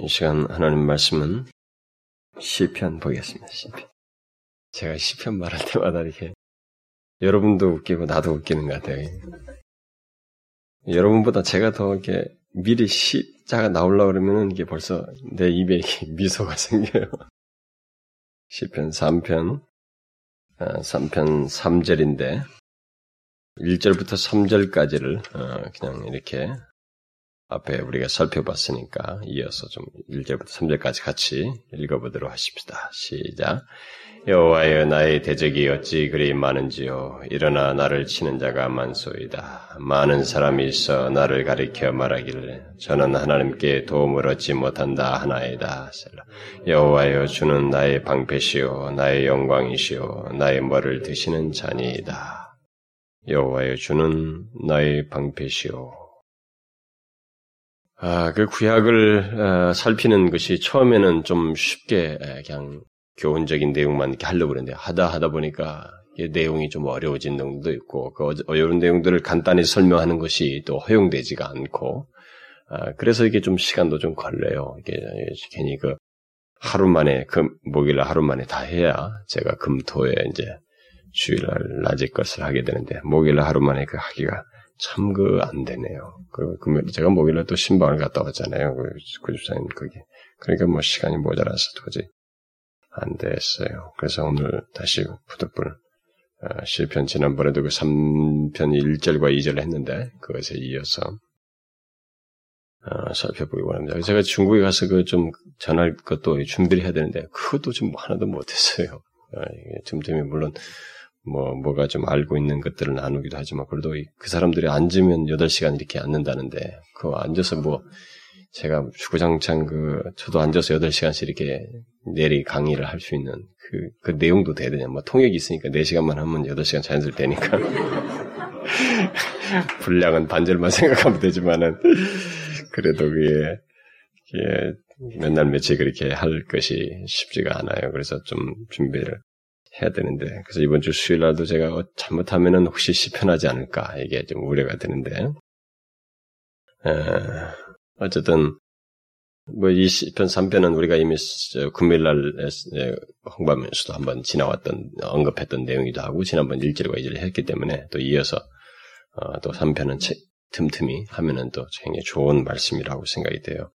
이 시간 하나님 말씀은 시편 보겠습니다. 시편. 제가 시편 말할 때마다 이렇게 여러분도 웃기고 나도 웃기는 것 같아요. 여러분보다 제가 더 이렇게 미리 시자가 나올라 그러면은 이게 벌써 내 입에 이렇게 미소가 생겨요. 시편 3편, 3편 3절인데 1절부터 3절까지를 어, 그냥 이렇게 앞에 우리가 살펴봤으니까 이어서 좀 1절부터 3절까지 같이 읽어보도록 하십시다. 시작. 여호와여 나의 대적이 어찌 그리 많은지요? 일어나 나를 치는 자가 많소이다. 많은 사람이 있어 나를 가리켜 말하기를 저는 하나님께 도움을 얻지 못한다 하나이다. 여호와여 주는 나의 방패시요 나의 영광이시요 나의 머를 드시는 자니이다. 여호와여 주는 나의 방패시요 아, 그 구약을 어, 살피는 것이 처음에는 좀 쉽게 그냥 교훈적인 내용만 이렇게 하려고 그랬는데 하다 하다 보니까 내용이 좀 어려워진 내용도 있고 그 어려운 내용들을 간단히 설명하는 것이 또 허용되지가 않고 아, 그래서 이게 좀 시간도 좀 걸려요. 이게 괜히 그 하루 만에 금 목요일 하루 만에 다 해야 제가 금토에 이제 주일날 낮에 것을 하게 되는데 목요일 하루 만에 그 하기가 참 그 안 되네요. 그 금요일 제가 목요일에 또 신방을 갔다 왔잖아요. 그 구집사님 거기 그러니까 뭐 시간이 모자라서 도저히 안 됐어요. 그래서 오늘 다시 푸드불 어, 시편 지난번에도 그 3편 1절과 2절을 했는데 그것에 이어서 어, 살펴보기 원합니다. 제가 중국에 가서 그 좀 전할 것도 준비를 해야 되는데 그것도 좀 하나도 못했어요. 어, 틈틈이 물론 뭐 뭐가 좀 알고 있는 것들을 나누기도 하지만 그래도 그 사람들이 앉으면 8시간 이렇게 앉는다는데 그 앉아서 뭐 제가 주구장창 그 저도 앉아서 8시간씩 이렇게 내리 강의를 할 수 있는 그, 그 내용도 돼야 되냐. 뭐 통역이 있으니까 4시간만 하면 8시간 자연스레 되니까. 분량은 반절만 생각하면 되지만은, 그래도 그게, 그게 맨날 며칠 그렇게 할 것이 쉽지가 않아요. 그래서 좀 준비를 해야 되는데, 그래서 이번 주 수요일 날도 제가 잘못하면은 혹시 시편하지 않을까, 이게 좀 우려가 되는데, 에, 어쨌든, 뭐, 이 시편 3편은 우리가 이미 금요일 날 홍보하면서도 한번 지나왔던, 언급했던 내용이기도 하고, 지난번 1절과 2절을 했기 때문에 또 이어서, 어, 또 3편은 책, 틈틈이 하면은 또 굉장히 좋은 말씀이라고 생각이 돼요.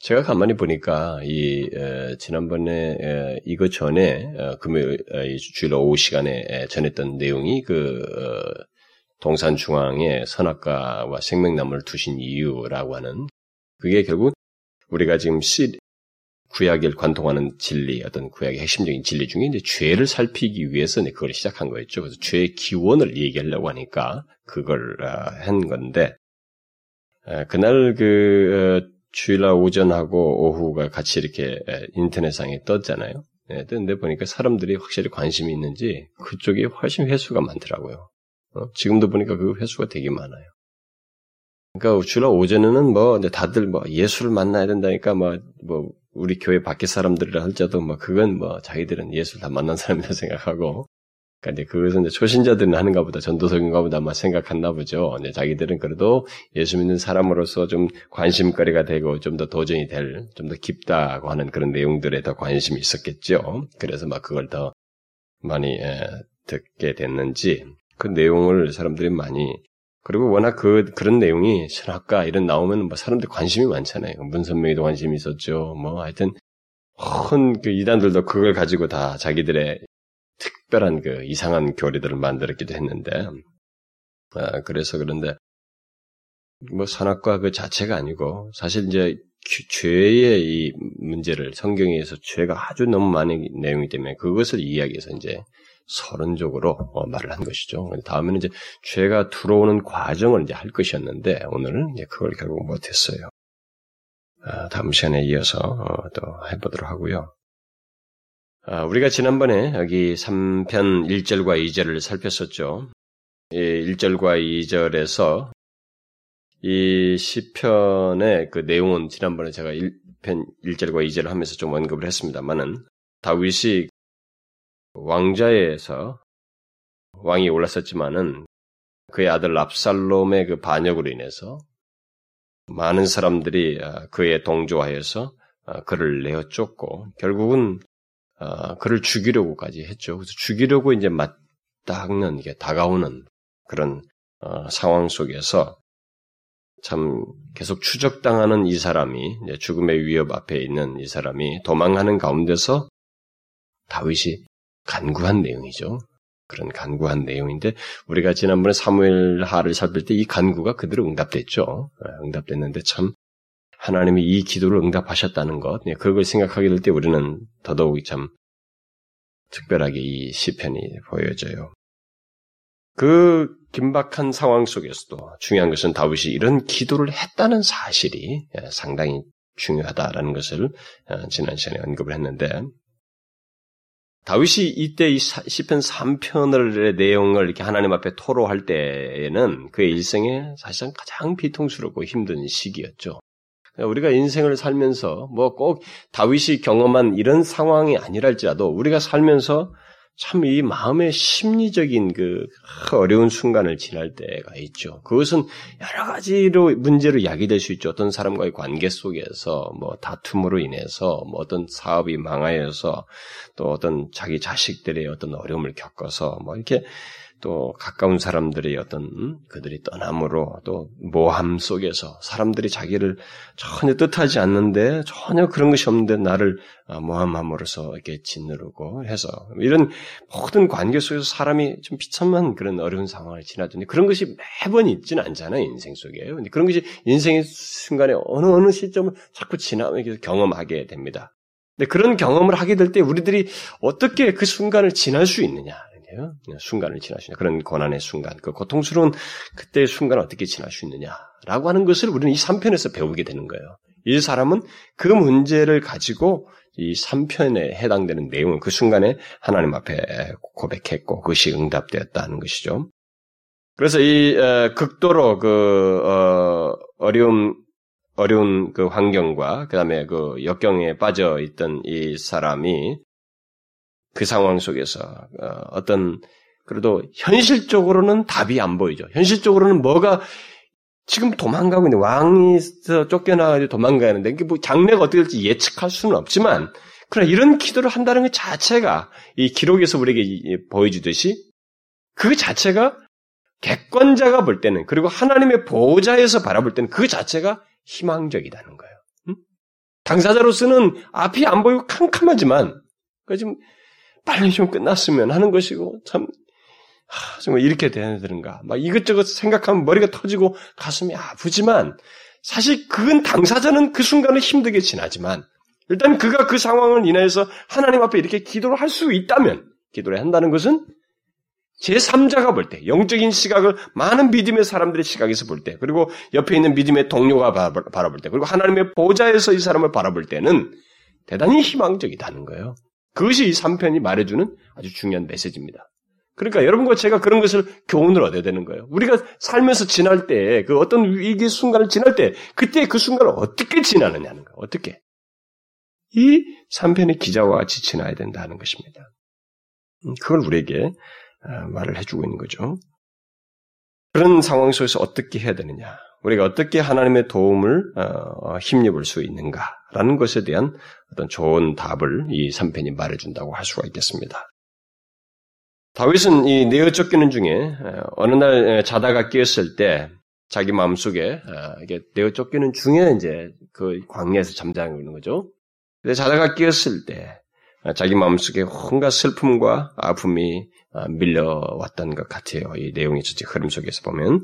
제가 가만히 보니까, 이, 에, 지난번에, 에, 이거 전에, 어, 금요일, 이 주일 오후 시간에 전했던 내용이 그, 어, 동산 중앙에 선악과와 생명나무를 두신 이유라고 하는, 그게 결국 우리가 지금 시, 구약을 관통하는 진리, 어떤 구약의 핵심적인 진리 중에 이제 죄를 살피기 위해서 그걸 시작한 거였죠. 그래서 죄의 기원을 얘기하려고 하니까 그걸 어, 한 건데, 어, 그날 그, 어, 주일날 오전하고 오후가 같이 이렇게 인터넷상에 떴잖아요. 네, 떴는데 보니까 사람들이 확실히 관심이 있는지 그쪽이 훨씬 회수가 많더라고요. 지금도 보니까 그 회수가 되게 많아요. 그러니까 주로 오전에는 뭐 다들 뭐 예수를 만나야 된다니까 뭐, 뭐 우리 교회 밖에 사람들이라 할지라도 뭐 그건 뭐 자기들은 예수를 다 만난 사람이라 생각하고 그러니까 이제 그것은 이제 초신자들은 하는가 보다 전도석인가 보다 막 생각했나 보죠. 근데 자기들은 그래도 예수 믿는 사람으로서 좀 관심거리가 되고 좀 더 도전이 될, 좀 더 깊다고 하는 그런 내용들에 더 관심이 있었겠죠. 그래서 막 그걸 더 많이 에, 듣게 됐는지 그 내용을 사람들이 많이 그리고 워낙 그, 그런 내용이 신학과 이런 나오면 뭐 사람들 관심이 많잖아요. 문선명에도 관심이 있었죠. 뭐 하여튼, 헌그 이단들도 그걸 가지고 다 자기들의 특별한 그 이상한 교리들을 만들었기도 했는데, 아, 그래서 그런데, 뭐 선악과 그 자체가 아니고, 사실 이제 죄의 이 문제를 성경에서 죄가 아주 너무 많은 내용이기 때문에 그것을 이야기해서 이제 서론적으로 어, 말을 한 것이죠. 다음에는 이제 죄가 들어오는 과정을 이제 할 것이었는데 오늘은 이제 그걸 결국 못했어요. 아, 다음 시간에 이어서 어, 또 해보도록 하고요. 아, 우리가 지난번에 여기 3편 1절과 2절을 살폈었죠. 이 1절과 2절에서 이 시편의 그 내용은 지난번에 제가 1편 1절과 2절을 하면서 좀 언급을 했습니다만은 다윗이 왕자에서 왕이 올랐었지만은 그의 아들 압살롬의 그 반역으로 인해서 많은 사람들이 아, 그에 동조하여서 어, 그를 내어 쫓고 결국은 어, 그를 죽이려고까지 했죠. 그래서 죽이려고 이제 맞닿는 게 다가오는 그런 어, 상황 속에서 참 계속 추적당하는 이 사람이 죽음의 위협 앞에 있는 이 사람이 도망하는 가운데서 다윗이 간구한 내용이죠. 그런 간구한 내용인데 우리가 지난번에 사무엘 하를 살필 때 이 간구가 그대로 응답됐죠. 예, 응답됐는데 참 하나님이 이 기도를 응답하셨다는 것, 네, 그걸 생각하게 될 때 우리는 더더욱 참 특별하게 이 시편이 보여져요. 그 긴박한 상황 속에서도 중요한 것은 다윗이 이런 기도를 했다는 사실이 예, 상당히 중요하다라는 것을 어, 지난 시간에 언급을 했는데 다윗이 이때 이 시편 3편의 내용을 이렇게 하나님 앞에 토로할 때에는 그의 일생에 사실상 가장 비통스럽고 힘든 시기였죠. 우리가 인생을 살면서 뭐 꼭 다윗이 경험한 이런 상황이 아니랄지라도 우리가 살면서 참 이 마음의 심리적인 그 어려운 순간을 지날 때가 있죠. 그것은 여러 가지로 문제로 야기될 수 있죠. 어떤 사람과의 관계 속에서 뭐 다툼으로 인해서 뭐 어떤 사업이 망하여서 또 어떤 자기 자식들의 어떤 어려움을 겪어서 뭐 이렇게 또 가까운 사람들의 어떤 음? 그들이 떠남으로 또 모함 속에서 사람들이 자기를 전혀 뜻하지 않는데 전혀 그런 것이 없는데 나를 어, 모함함으로써 이렇게 짓누르고 해서 이런 모든 관계 속에서 사람이 좀 비참한 그런 어려운 상황을 지나더니 그런 것이 매번 있지는 않잖아요 인생 속에 근데 그런 것이 인생의 순간에 어느 어느 시점을 자꾸 지나면서 경험하게 됩니다. 근데 그런 경험을 하게 될 때 우리들이 어떻게 그 순간을 지날 수 있느냐 거예요. 순간을 있는 그런 고난의 순간, 그 고통스러운 그때의 순간을 어떻게 지날 수 있느냐라고 하는 것을 우리는 이 3편에서 배우게 되는 거예요. 이 사람은 그 문제를 가지고 이 3편에 해당되는 내용을 그 순간에 하나님 앞에 고백했고 그것이 응답되었다는 것이죠. 그래서 이 어, 극도로 그 어, 어려운 어려운 그 환경과 그다음에 그 역경에 빠져 있던 이 사람이 그 상황 속에서 어, 어떤 그래도 현실적으로는 답이 안 보이죠. 현실적으로는 뭐가 지금 도망가고 있는 왕이 쫓겨나가지고 도망가는데 이게 뭐 장래가 어떻게 될지 예측할 수는 없지만 그러나 이런 기도를 한다는 것 자체가 이 기록에서 우리에게 보여주듯이 그 자체가 객관자가 볼 때는 그리고 하나님의 보호자에서 바라볼 때는 그 자체가 희망적이다는 거예요. 당사자로서는 앞이 안 보이고 캄캄하지만 그 지금 빨리 좀 끝났으면 하는 것이고 참 하, 정말 이렇게 되는가 막 이것저것 생각하면 머리가 터지고 가슴이 아프지만 사실 그건 당사자는 그 순간을 힘들게 지나지만 일단 그가 그 상황을 인해서 하나님 앞에 이렇게 기도를 할 수 있다면 기도를 한다는 것은 제3자가 볼 때, 영적인 시각을 많은 믿음의 사람들의 시각에서 볼 때, 그리고 옆에 있는 믿음의 동료가 바라볼 때, 그리고 하나님의 보좌에서 이 사람을 바라볼 때는 대단히 희망적이다는 거예요. 그것이 이 3편이 말해주는 아주 중요한 메시지입니다. 그러니까 여러분과 제가 그런 것을 교훈을 얻어야 되는 거예요. 우리가 살면서 지날 때, 그 어떤 위기 순간을 지날 때, 그때 그 순간을 어떻게 지나느냐는 거예요. 어떻게. 이 3편의 기자와 같이 지나야 된다는 것입니다. 음, 그걸 우리에게 아, 말을 해주고 있는 거죠. 그런 상황 속에서 어떻게 해야 되느냐. 우리가 어떻게 하나님의 도움을 어, 힘입을 수 있는가라는 것에 대한 어떤 좋은 답을 이 3편이 말해준다고 할 수가 있겠습니다. 다윗은 이 내어 쫓기는 중에 어느 날 자다가 깨었을 때 자기 마음속에 이게 내어 쫓기는 중에 이제 그 광야에서 잠자고 있는 거죠. 근데 자다가 깨었을 때 자기 마음속에 온갖 슬픔과 아픔이 어, 밀려왔던 것 같아요. 이 내용이 전체 흐름 속에서 보면.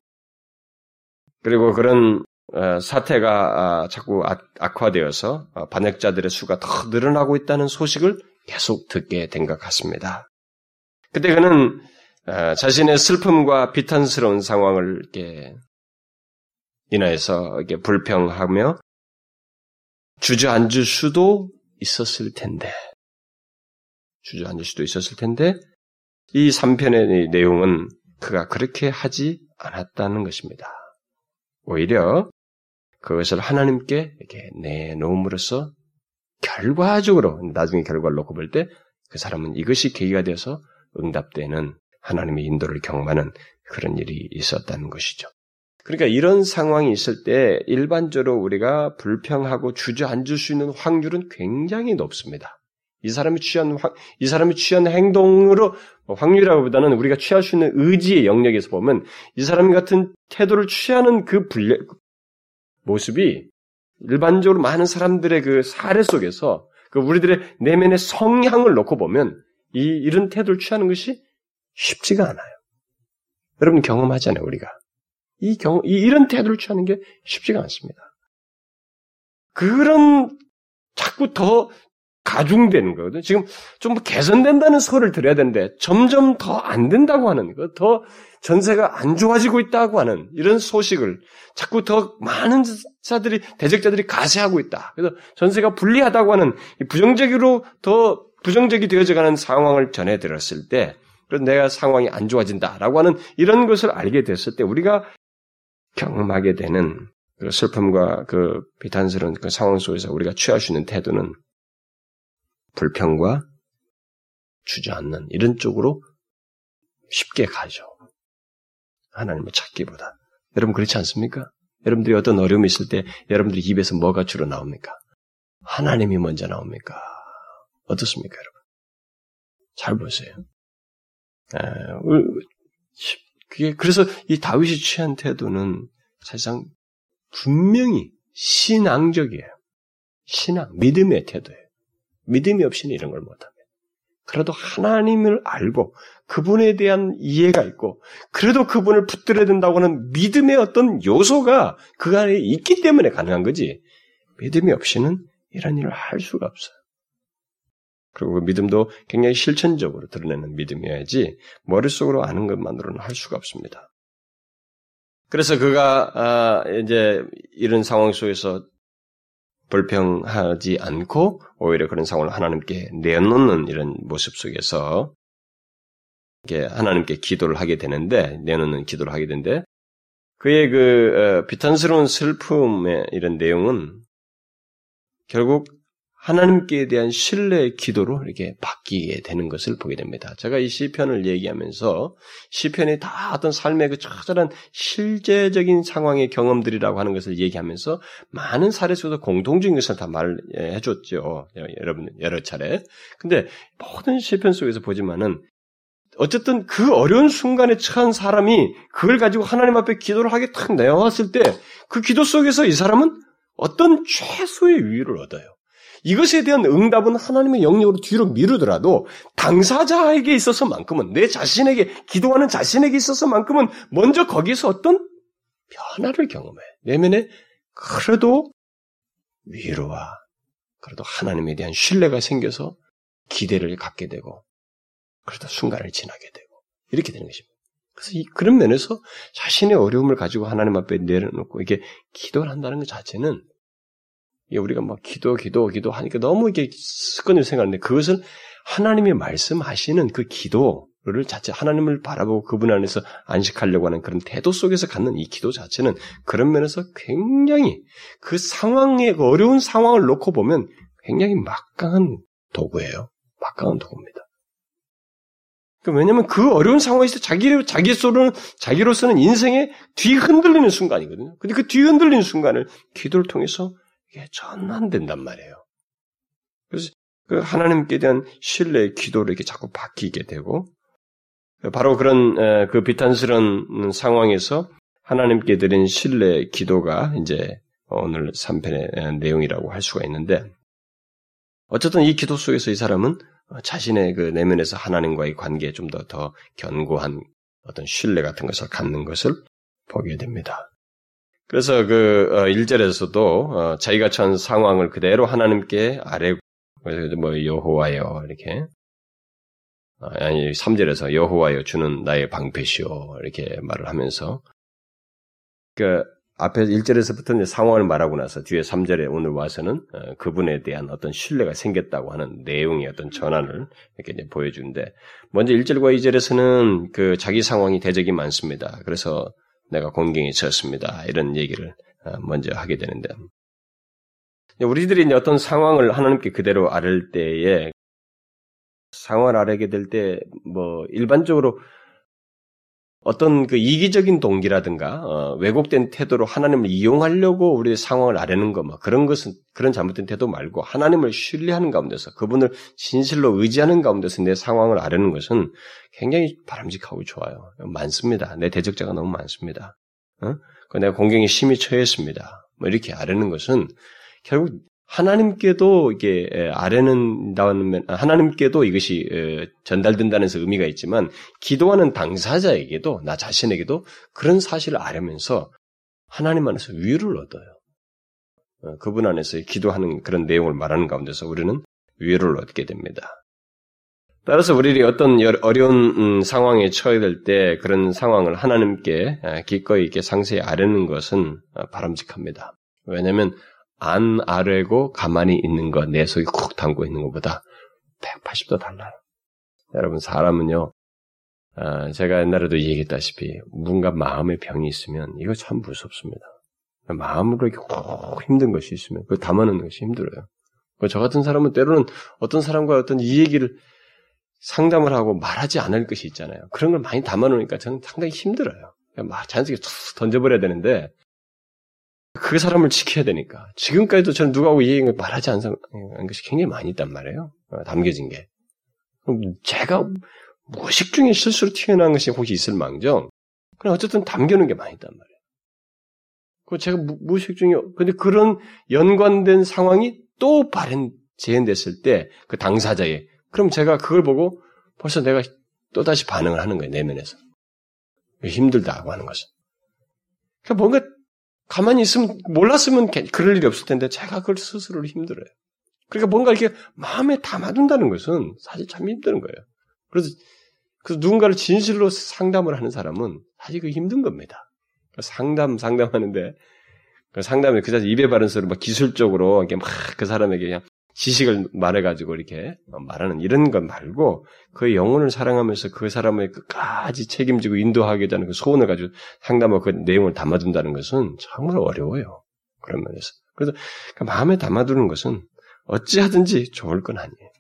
그리고 그런 어, 사태가 아, 자꾸 악화되어서 어, 반역자들의 수가 더 늘어나고 있다는 소식을 계속 듣게 된 것 같습니다. 그때 그는 어, 자신의 슬픔과 비탄스러운 상황을 이렇게 인하여서 이렇게 불평하며 주저앉을 수도 있었을 텐데, 주저앉을 수도 있었을 텐데, 이 3편의 내용은 그가 그렇게 하지 않았다는 것입니다. 오히려 그것을 하나님께 이렇게 내놓음으로써 결과적으로 나중에 결과를 놓고 볼 때 그 사람은 이것이 계기가 되어서 응답되는 하나님의 인도를 경험하는 그런 일이 있었다는 것이죠. 그러니까 이런 상황이 있을 때 일반적으로 우리가 불평하고 주저앉을 수 있는 확률은 굉장히 높습니다. 이 사람이 취한 이 사람이 취한 행동으로 확률이라기보다는 우리가 취할 수 있는 의지의 영역에서 보면 이 사람 같은 태도를 취하는 그 불려, 모습이 일반적으로 많은 사람들의 그 사례 속에서 그 우리들의 내면의 성향을 놓고 보면 이 이런 태도를 취하는 것이 쉽지가 않아요. 여러분 경험하잖아요 우리가 이 경, 이, 이런 태도를 취하는 게 쉽지가 않습니다. 그런 자꾸 더 가중되는 거거든. 지금 좀 개선된다는 소리를 들어야 되는데 점점 더 안 된다고 하는 거, 더 전세가 안 좋아지고 있다고 하는 이런 소식을 자꾸 더 많은 자들이 대적자들이 가세하고 있다. 그래서 전세가 불리하다고 하는 부정적으로 더 부정적이 되어져가는 상황을 전해 들었을 때, 그래서 내가 상황이 안 좋아진다라고 하는 이런 것을 알게 됐을 때 우리가 경험하게 되는 그 슬픔과 그 비탄스러운 그 상황 속에서 우리가 취할 수 있는 태도는 불평과 주저앉는 이런 쪽으로 쉽게 가죠. 하나님을 찾기보다. 여러분 그렇지 않습니까? 여러분들이 어떤 어려움이 있을 때 여러분들이 입에서 뭐가 주로 나옵니까? 하나님이 먼저 나옵니까? 어떻습니까, 여러분? 잘 보세요. 그게 그래서 이 다윗이 취한 태도는 사실상 분명히 신앙적이에요. 신앙, 믿음의 태도예요. 믿음이 없이는 이런 걸 못합니다. 그래도 하나님을 알고 그분에 대한 이해가 있고 그래도 그분을 붙들어야 된다고 하는 믿음의 어떤 요소가 그 안에 있기 때문에 가능한 거지 믿음이 없이는 이런 일을 할 수가 없어요. 그리고 그 믿음도 굉장히 실천적으로 드러내는 믿음이어야지 머릿속으로 아는 것만으로는 할 수가 없습니다. 그래서 그가 아, 이제 이런 상황 속에서 불평하지 않고 오히려 그런 상황을 하나님께 내놓는 이런 모습 속에서 하나님께 기도를 하게 되는데 내놓는 기도를 하게 되는데 그의 그 어, 비탄스러운 슬픔의 이런 내용은 결국 하나님께 대한 신뢰의 기도로 이렇게 바뀌게 되는 것을 보게 됩니다. 제가 이 시편을 얘기하면서 시편이 다 어떤 삶의 그 처절한 실제적인 상황의 경험들이라고 하는 것을 얘기하면서 많은 사례 속에서 공통적인 것을 다 말해 줬죠. 여러분 여러 차례. 근데 모든 시편 속에서 보지만은 어쨌든 그 어려운 순간에 처한 사람이 그걸 가지고 하나님 앞에 기도를 하게 탁 내어왔을 때 그 기도 속에서 이 사람은 어떤 최소의 위를 얻어요. 이것에 대한 응답은 하나님의 영역으로 뒤로 미루더라도 당사자에게 있어서만큼은 내 자신에게 기도하는 자신에게 있어서만큼은 먼저 거기서 어떤 변화를 경험해. 내면에 그래도 위로와 그래도 하나님에 대한 신뢰가 생겨서 기대를 갖게 되고 그러다 순간을 지나게 되고 이렇게 되는 것입니다. 그래서 이, 그런 면에서 자신의 어려움을 가지고 하나님 앞에 내려놓고 이게 기도를 한다는 것 자체는 우리가 막 기도, 기도, 기도 하니까 너무 이게 습관으로 생각하는데 그것을 하나님이 말씀하시는 그 기도를 자체 하나님을 바라보고 그분 안에서 안식하려고 하는 그런 태도 속에서 갖는 이 기도 자체는 그런 면에서 굉장히 그 상황의 그 어려운 상황을 놓고 보면 굉장히 막강한 도구예요. 막강한 도구입니다. 그러니까 왜냐하면 그 어려운 상황에서 자기 자기 소로는 자기로서는 인생의 뒤 흔들리는 순간이거든요. 근데 그 뒤 흔들리는 순간을 기도를 통해서 이게 전환된단 말이에요. 그래서 그 하나님께 대한 신뢰의 기도를 이렇게 자꾸 바뀌게 되고 바로 그런 그 비탄스러운 상황에서 하나님께 드린 신뢰의 기도가 이제 오늘 3편의 내용이라고 할 수가 있는데 어쨌든 이 기도 속에서 이 사람은 자신의 그 내면에서 하나님과의 관계에 좀 더더 견고한 어떤 신뢰 같은 것을 갖는 것을 보게 됩니다. 그래서 그 1절에서도 어, 어, 자기가 처한 상황을 그대로 하나님께 아뢰고 그래서 뭐 여호와여 이렇게 어, 아니 3절에서 여호와여 주는 나의 방패시오 이렇게 말을 하면서 그 앞에 1절에서부터 이제 상황을 말하고 나서 뒤에 3절에 오늘 와서는 그분에 대한 어떤 신뢰가 생겼다고 하는 내용의 어떤 전환을 이렇게 이제 보여주는데 먼저 1절과 2절에서는 그 자기 상황이 대적이 많습니다. 그래서 내가 공경에 졌습니다. 이런 얘기를 어, 먼저 하게 되는데 우리들이 이제 어떤 상황을 하나님께 그대로 아를 때에 상황을 아뢰게 될 때 뭐 일반적으로 어떤 그 이기적인 동기라든가 어, 왜곡된 태도로 하나님을 이용하려고 우리의 상황을 아뢰는 거, 뭐 그런 것은 그런 잘못된 태도 말고 하나님을 신뢰하는 가운데서 그분을 진실로 의지하는 가운데서 내 상황을 아뢰는 것은 굉장히 바람직하고 좋아요. 많습니다. 내 대적자가 너무 많습니다. 어? 그 내가 공경에 심히 처했습니다. 뭐 이렇게 아뢰는 것은 결국 하나님께도 이게 아뢰는다는 하나님께도 이것이 전달된다는 의미가 있지만 기도하는 당사자에게도 나 자신에게도 그런 사실을 아뢰면서 하나님 안에서 위로를 얻어요. 어, 그분 안에서 기도하는 그런 내용을 말하는 가운데서 우리는 위로를 얻게 됩니다. 따라서 우리들이 어떤 어려운 음, 상황에 처해 될때 그런 상황을 하나님께 기꺼이 있게 상세히 아뢰는 것은 어, 바람직합니다. 왜냐하면 안 아래고 가만히 있는 것, 내 속에 쿡 담고 있는 것보다 180도 달라요. 여러분, 사람은요, 아, 제가 옛날에도 얘기했다시피, 뭔가 마음의 병이 있으면 이거 참 무섭습니다. 마음으로 이렇게 꼭 힘든 것이 있으면, 그걸 담아놓는 것이 힘들어요. 저 같은 사람은 때로는 어떤 사람과 어떤 이 얘기를 상담을 하고 말하지 않을 것이 있잖아요. 그런 걸 많이 담아놓으니까 저는 상당히 힘들어요. 막 자연스럽게 툭 던져버려야 되는데, 그 사람을 지켜야 되니까. 지금까지도 저는 누가하고 이 얘기를 말하지 않은 것이 굉장히 많이 있단 말이에요. 어, 담겨진 게. 그럼 제가 무식 중에 실수로 튀어나온 것이 혹시 있을 망정. 그냥 어쨌든 담겨놓은 게 많이 있단 말이에요. 그 제가 무, 식 중에, 근데 그런 연관된 상황이 또 발현, 재현됐을 때, 그 당사자의, 그럼 제가 그걸 보고 벌써 내가 또다시 반응을 하는 거예요, 내면에서. 힘들다고 하는 것은. 그러니까 뭔가 가만히 있으면 몰랐으면 그럴 일이 없을 텐데 제가 그걸 스스로 힘들어요. 그러니까 뭔가 이렇게 마음에 담아둔다는 것은 사실 참 힘든 거예요. 그래서 그래서 누군가를 진실로 상담을 하는 사람은 사실 그 힘든 겁니다. 상담 상담하는데 그 상담에 그 자체 입에 바른 소리 막 기술적으로 이렇게 막 그 사람에게 그냥 지식을 말해가지고 이렇게 말하는 이런 것 말고 그 영혼을 사랑하면서 그 사람의 끝까지 책임지고 인도하게 하는 그 소원을 가지고 상담하고 그 내용을 담아둔다는 것은 정말 어려워요. 그런 면에서. 그래서 그 마음에 담아두는 것은 어찌하든지 좋을 건 아니에요.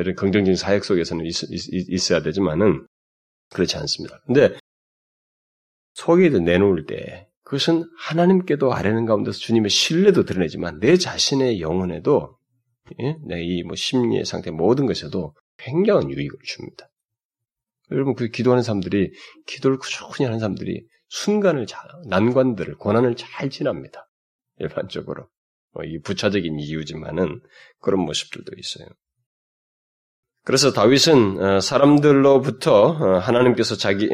이런 긍정적인 사역 속에서는 있, 어야 되지만은 그렇지 않습니다. 근데 속에 내놓을 때 그것은 하나님께도 아뢰는 가운데서 주님의 신뢰도 드러내지만 내 자신의 영혼에도 예? 이뭐 심리의 상태 모든 것에도 굉장한 유익을 줍니다. 여러분 그 기도하는 사람들이 기도를 꾸준히 하는 사람들이 순간을 잘 난관들을 고난을 잘 지납니다. 일반적으로 뭐이 부차적인 이유지만은 그런 모습들도 있어요. 그래서 다윗은 어, 사람들로부터 어, 하나님께서 자기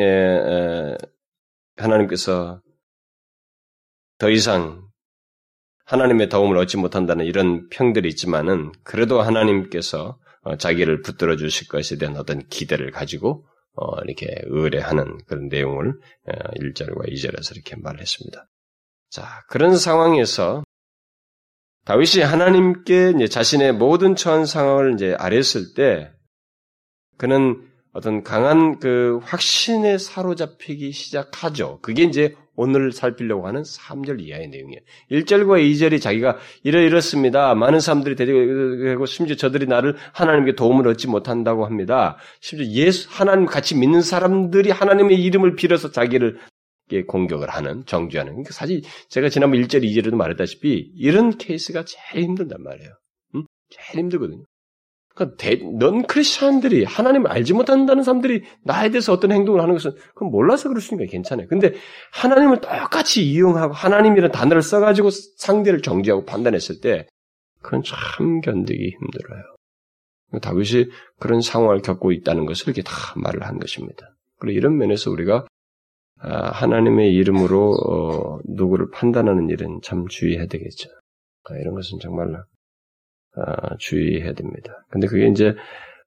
하나님께서 더 이상 하나님의 도움을 얻지 못한다는 이런 평들이 있지만은 그래도 하나님께서 어, 자기를 붙들어 주실 것에 대한 어떤 기대를 가지고 어, 이렇게 의뢰하는 그런 내용을 1절과 어, 2절에서 이렇게 말했습니다. 자, 그런 상황에서 다윗이 하나님께 자신의 모든 처한 상황을 이제 아랬을 때 그는 어떤 강한 그 확신에 사로잡히기 시작하죠. 그게 이제 오늘 살피려고 하는 3절 이하의 내용이에요. 1절과 2절이 자기가 이러 이렇습니다. 많은 사람들이 대적하고 심지어 저들이 나를 하나님께 도움을 얻지 못한다고 합니다. 심지어 예수 하나님 같이 믿는 사람들이 하나님의 이름을 빌어서 자기를 공격을 하는 정죄하는 그러니까 사실 제가 지난번 1절 2절에도 말했다시피 이런 케이스가 제일 힘들단 말이에요. 응? 제일 힘들거든요. 그러니까 대, 넌 크리스천들이 하나님을 알지 못한다는 사람들이 나에 대해서 어떤 행동을 하는 것은 그건 몰라서 그럴 수 있으니까 괜찮아요. 근데 하나님을 똑같이 이용하고 하나님이라는 단어를 써가지고 상대를 정지하고 판단했을 때 그건 참 견디기 힘들어요. 다윗이 그런 상황을 겪고 있다는 것을 이렇게 다 말을 한 것입니다. 그리고 이런 면에서 우리가 아, 하나님의 이름으로 어, 누구를 판단하는 일은 참 주의해야 되겠죠. 아, 이런 것은 정말로 어, 주의해야 됩니다. 근데 그게 이제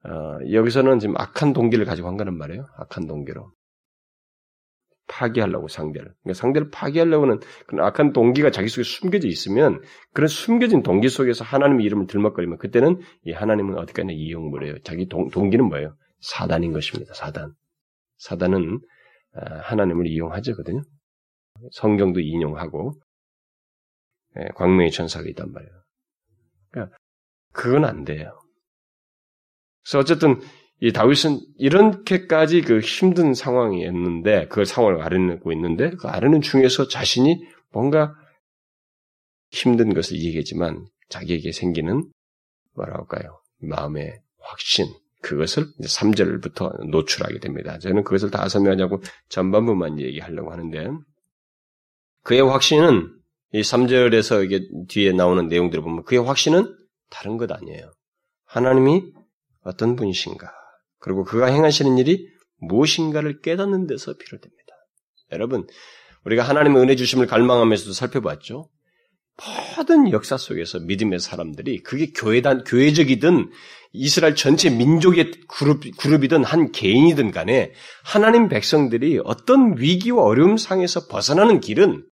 어, 여기서는 지금 악한 동기를 가지고 한 거란 말이에요. 악한 동기로. 파괴하려고 상대를. 그러니까 상대를 파괴하려고는 그런 악한 동기가 자기 속에 숨겨져 있으면 그런 숨겨진 동기 속에서 하나님의 이름을 들먹거리면 그때는 이 하나님은 어디까지나 이용을 해요. 자기 동, 동기는 뭐예요? 사단인 것입니다. 사단. 사단은 어, 하나님을 이용하거든요. 성경도 인용하고 예, 광명의 천사가 있단 말이에요. 그건 안 돼요. 그래서 어쨌든 이 다윗은 이렇게까지 그 힘든 상황이었는데 그걸 상황을 아뢰고 있는데 그 아뢰는 중에서 자신이 뭔가 힘든 것을 얘기했지만 자기에게 생기는 뭐라 할까요? 마음의 확신 그것을 3절부터 노출하게 됩니다. 저는 그것을 다 설명하자고 전반부만 얘기하려고 하는데 그의 확신은 이 3절에서 이게 뒤에 나오는 내용들을 보면 그의 확신은 다른 것 아니에요. 하나님이 어떤 분이신가 그리고 그가 행하시는 일이 무엇인가를 깨닫는 데서 비롯됩니다. 여러분 우리가 하나님의 은혜 주심을 갈망하면서도 살펴봤죠. 모든 역사 속에서 믿음의 사람들이 그게 교회단 교회적이든 이스라엘 전체 민족의 그룹 그룹이든 한 개인이든 간에 하나님 백성들이 어떤 위기와 어려움 상에서 벗어나는 길은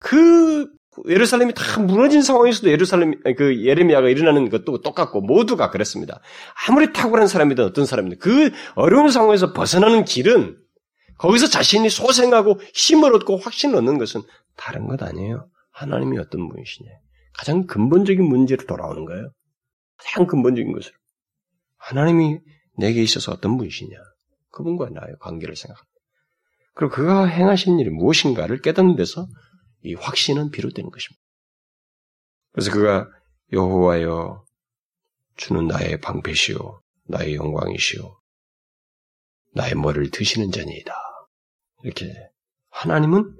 그 예루살렘이 다 무너진 상황에서도 예루살렘 그 예레미야가 일어나는 것도 똑같고 모두가 그랬습니다. 아무리 탁월한 사람이든 어떤 사람이든 그 어려운 상황에서 벗어나는 길은 거기서 자신이 소생하고 힘을 얻고 확신을 얻는 것은 다른 것 아니에요. 하나님이 어떤 분이시냐. 가장 근본적인 문제로 돌아오는 거예요. 가장 근본적인 것으로. 하나님이 내게 있어서 어떤 분이시냐. 그분과 나의 관계를 생각합니다. 그리고 그가 행하신 일이 무엇인가를 깨닫는 데서 이 확신은 비롯되는 것입니다. 그래서 그가 여호와여 주는 나의 방패시오 나의 영광이시오 나의 머리를 드시는 자니이다. 이렇게 하나님은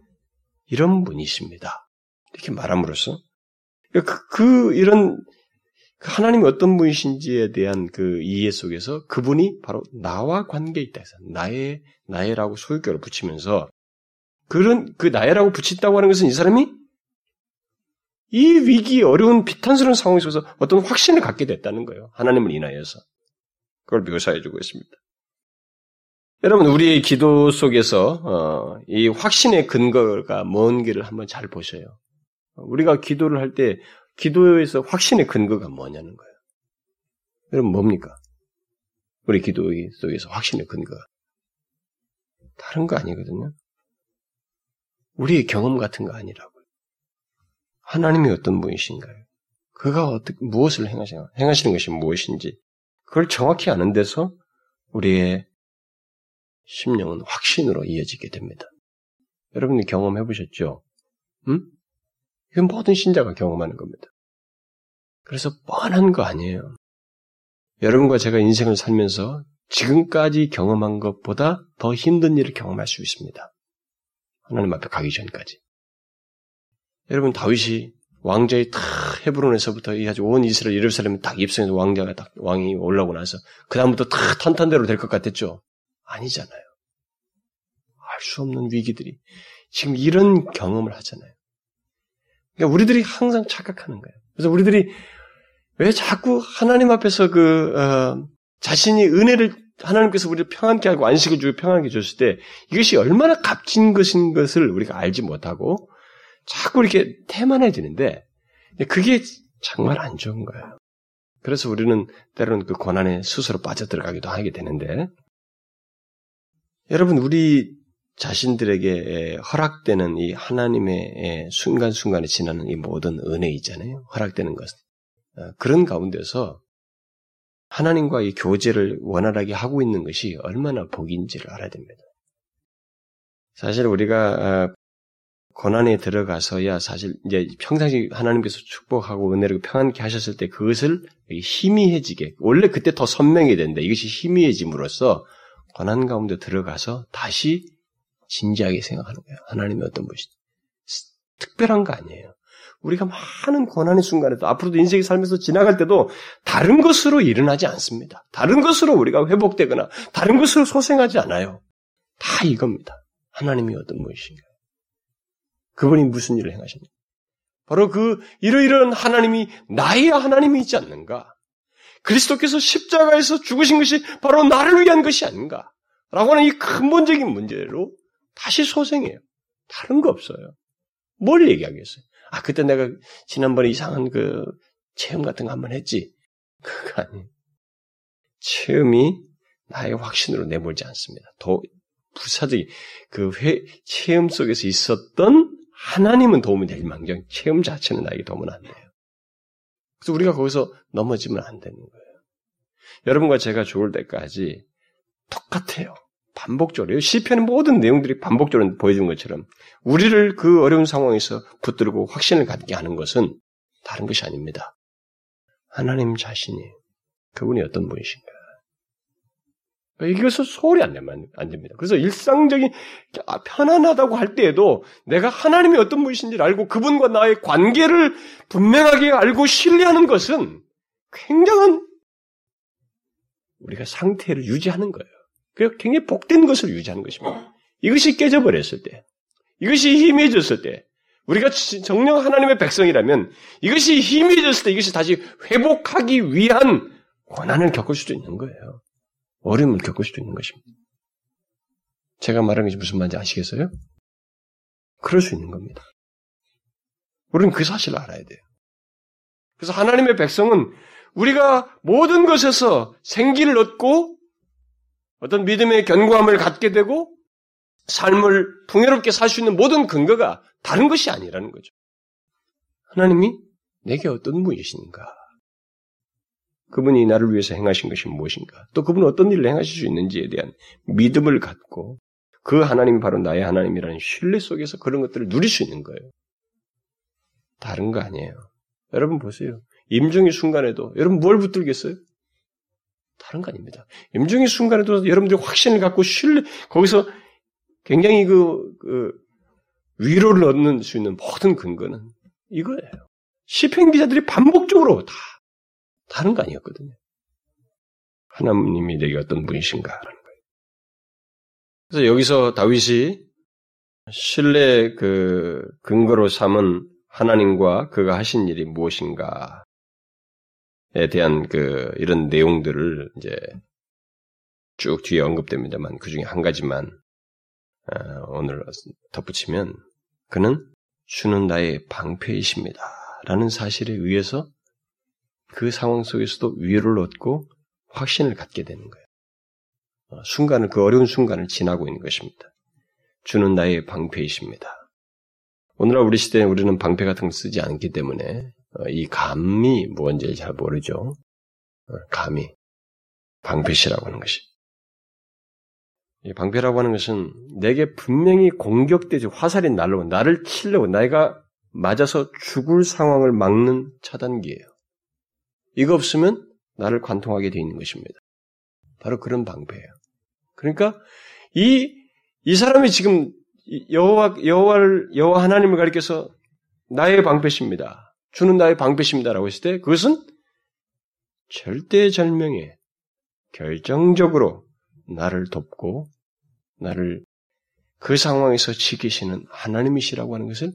이런 분이십니다. 이렇게 말함으로써 그, 그 이런 그 하나님이 어떤 분이신지에 대한 그 이해 속에서 그분이 바로 나와 관계 있다 해서 나의 나의라고 소유격을 붙이면서 그런 그 나의라고 붙였다고 하는 것은 이 사람이 이 위기 어려운 비탄스러운 상황 속에서 어떤 확신을 갖게 됐다는 거예요. 하나님을 인하여서 그걸 묘사해 주고 있습니다. 여러분 우리의 기도 속에서 어, 이 확신의 근거가 뭔지를 한번 잘 보셔요. 우리가 기도를 할 때 기도에서 확신의 근거가 뭐냐는 거예요. 여러분 뭡니까? 우리 기도 속에서 확신의 근거가 다른 거 아니거든요. 우리의 경험 같은 거 아니라고요. 하나님이 어떤 분이신가요? 그가 어떻게 무엇을 행하시나 행하시는 것이 무엇인지 그걸 정확히 아는 데서 우리의 심령은 확신으로 이어지게 됩니다. 여러분이 경험해 보셨죠? 음? 이건 모든 신자가 경험하는 겁니다. 그래서 뻔한 거 아니에요. 여러분과 제가 인생을 살면서 지금까지 경험한 것보다 더 힘든 일을 경험할 수 있습니다. 하나님 앞에 가기 전까지. 여러분 다윗이 왕자의 탁 헤브론에서부터 이 아주 온 이스라엘 예루살렘에 딱 입성해서 왕자가 딱 왕이 올라오고 나서 그 다음부터 탁 탄탄대로 될 것 같았죠? 아니잖아요. 알 수 없는 위기들이 지금 이런 경험을 하잖아요. 그러니까 우리들이 항상 착각하는 거예요. 그래서 우리들이 왜 자꾸 하나님 앞에서 그 어, 자신이 은혜를 하나님께서 우리를 평안케 하고 안식을 주고 평안하게 줬을 때 이것이 얼마나 값진 것인 것을 우리가 알지 못하고 자꾸 이렇게 태만해지는데 그게 정말 안 좋은 거예요. 그래서 우리는 때로는 그 고난에 스스로 빠져들어가기도 하게 되는데 여러분 우리 자신들에게 허락되는 이 하나님의 순간순간에 지나는 이 모든 은혜 있잖아요. 허락되는 것. 어, 그런 가운데서 하나님과 이 교제를 원활하게 하고 있는 것이 얼마나 복인지를 알아야 됩니다. 사실 우리가 어, 고난에 들어가서야 사실 이제 평상시 하나님께서 축복하고 은혜를 평안케 하셨을 때 그것을 희미해지게 원래 그때 더 선명해야 되는데 이것이 희미해짐으로써 고난 가운데 들어가서 다시 진지하게 생각하는 거예요. 하나님이 어떤 분이시 특별한 거 아니에요. 우리가 많은 고난의 순간에도 앞으로도 인생이 살면서 지나갈 때도 다른 것으로 일어나지 않습니다. 다른 것으로 우리가 회복되거나 다른 것으로 소생하지 않아요. 다 이겁니다. 하나님이 어떤 분이신가요? 그분이 무슨 일을 행하셨는가? 바로 그 이러이러한 하나님이 나의 하나님이 있지 않는가? 그리스도께서 십자가에서 죽으신 것이 바로 나를 위한 것이 아닌가? 라고 하는 이 근본적인 문제로 다시 소생해요. 다른 거 없어요. 뭘 얘기하겠어요? 아, 그때 내가 지난번에 이상한 그 체험 같은 거 한 번 했지. 그거 아니에요. 체험이 나의 확신으로 내몰지 않습니다. 더 부사적인 그 회, 체험 속에서 있었던 하나님은 도움이 될 망정 체험 자체는 나에게 도움은 안 돼요. 그래서 우리가 거기서 넘어지면 안 되는 거예요. 여러분과 제가 죽을 때까지 똑같아요. 반복적으로 시편의 모든 내용들이 반복적으로 보여준 것처럼 우리를 그 어려운 상황에서 붙들고 확신을 갖게 하는 것은 다른 것이 아닙니다. 하나님 자신이 그분이 어떤 분이신가? 이것을 소홀히 안 내면 안 됩니다. 그래서 일상적인 아, 편안하다고 할 때에도 내가 하나님이 어떤 분이신지를 알고 그분과 나의 관계를 분명하게 알고 신뢰하는 것은 굉장한 우리가 상태를 유지하는 거예요. 그 굉장히 복된 것을 유지하는 것입니다. 이것이 깨져버렸을 때, 이것이 희미해졌을 때, 우리가 정령 하나님의 백성이라면 이것이 희미해졌을 때 이것이 다시 회복하기 위한 고난을 겪을 수도 있는 거예요. 어려움을 겪을 수도 있는 것입니다. 제가 말하는 것이 무슨 말인지 아시겠어요? 그럴 수 있는 겁니다. 우리는 그 사실을 알아야 돼요. 그래서 하나님의 백성은 우리가 모든 것에서 생기를 얻고 어떤 믿음의 견고함을 갖게 되고 삶을 풍요롭게 살 수 있는 모든 근거가 다른 것이 아니라는 거죠. 하나님이 내게 어떤 분이신가? 그분이 나를 위해서 행하신 것이 무엇인가? 또 그분은 어떤 일을 행하실 수 있는지에 대한 믿음을 갖고 그 하나님이 바로 나의 하나님이라는 신뢰 속에서 그런 것들을 누릴 수 있는 거예요. 다른 거 아니에요. 여러분 보세요. 임종의 순간에도 여러분 뭘 붙들겠어요? 다른 거 아닙니다. 임종의 순간에도 여러분들이 확신을 갖고 신뢰, 거기서 굉장히 그, 그 위로를 얻는 수 있는 모든 근거는 이거예요. 시편 기자들이 반복적으로 다 다른 거 아니었거든요. 하나님이 내게 어떤 분이신가라는 거예요. 그래서 여기서 다윗이 신뢰 그 근거로 삼은 하나님과 그가 하신 일이 무엇인가에 대한 그 이런 내용들을 이제 쭉 뒤에 언급됩니다만 그 중에 한 가지만 어, 오늘 덧붙이면 그는 주는 나의 방패이십니다. 라는 사실에 의해서 그 상황 속에서도 위로를 얻고 확신을 갖게 되는 거예요. 어, 순간을, 그 어려운 순간을 지나고 있는 것입니다. 주는 나의 방패이십니다. 오늘날 우리 시대에 우리는 방패 같은 걸 쓰지 않기 때문에 어, 이 감이 뭔지 잘 모르죠. 감이 방패시라고 하는 것이. 방패라고 하는 것은 내게 분명히 공격되지 화살이 날로 나를 치려고 내가 맞아서 죽을 상황을 막는 차단기예요. 이거 없으면 나를 관통하게 되어 있는 것입니다. 바로 그런 방패예요. 그러니까 이, 이 사람이 지금 여호와, 여호와를, 여호와 하나님을 가리켜서 나의 방패십니다. 주는 나의 방패십니다라고 했을 때 그것은 절대절명에 결정적으로 나를 돕고 나를 그 상황에서 지키시는 하나님이시라고 하는 것을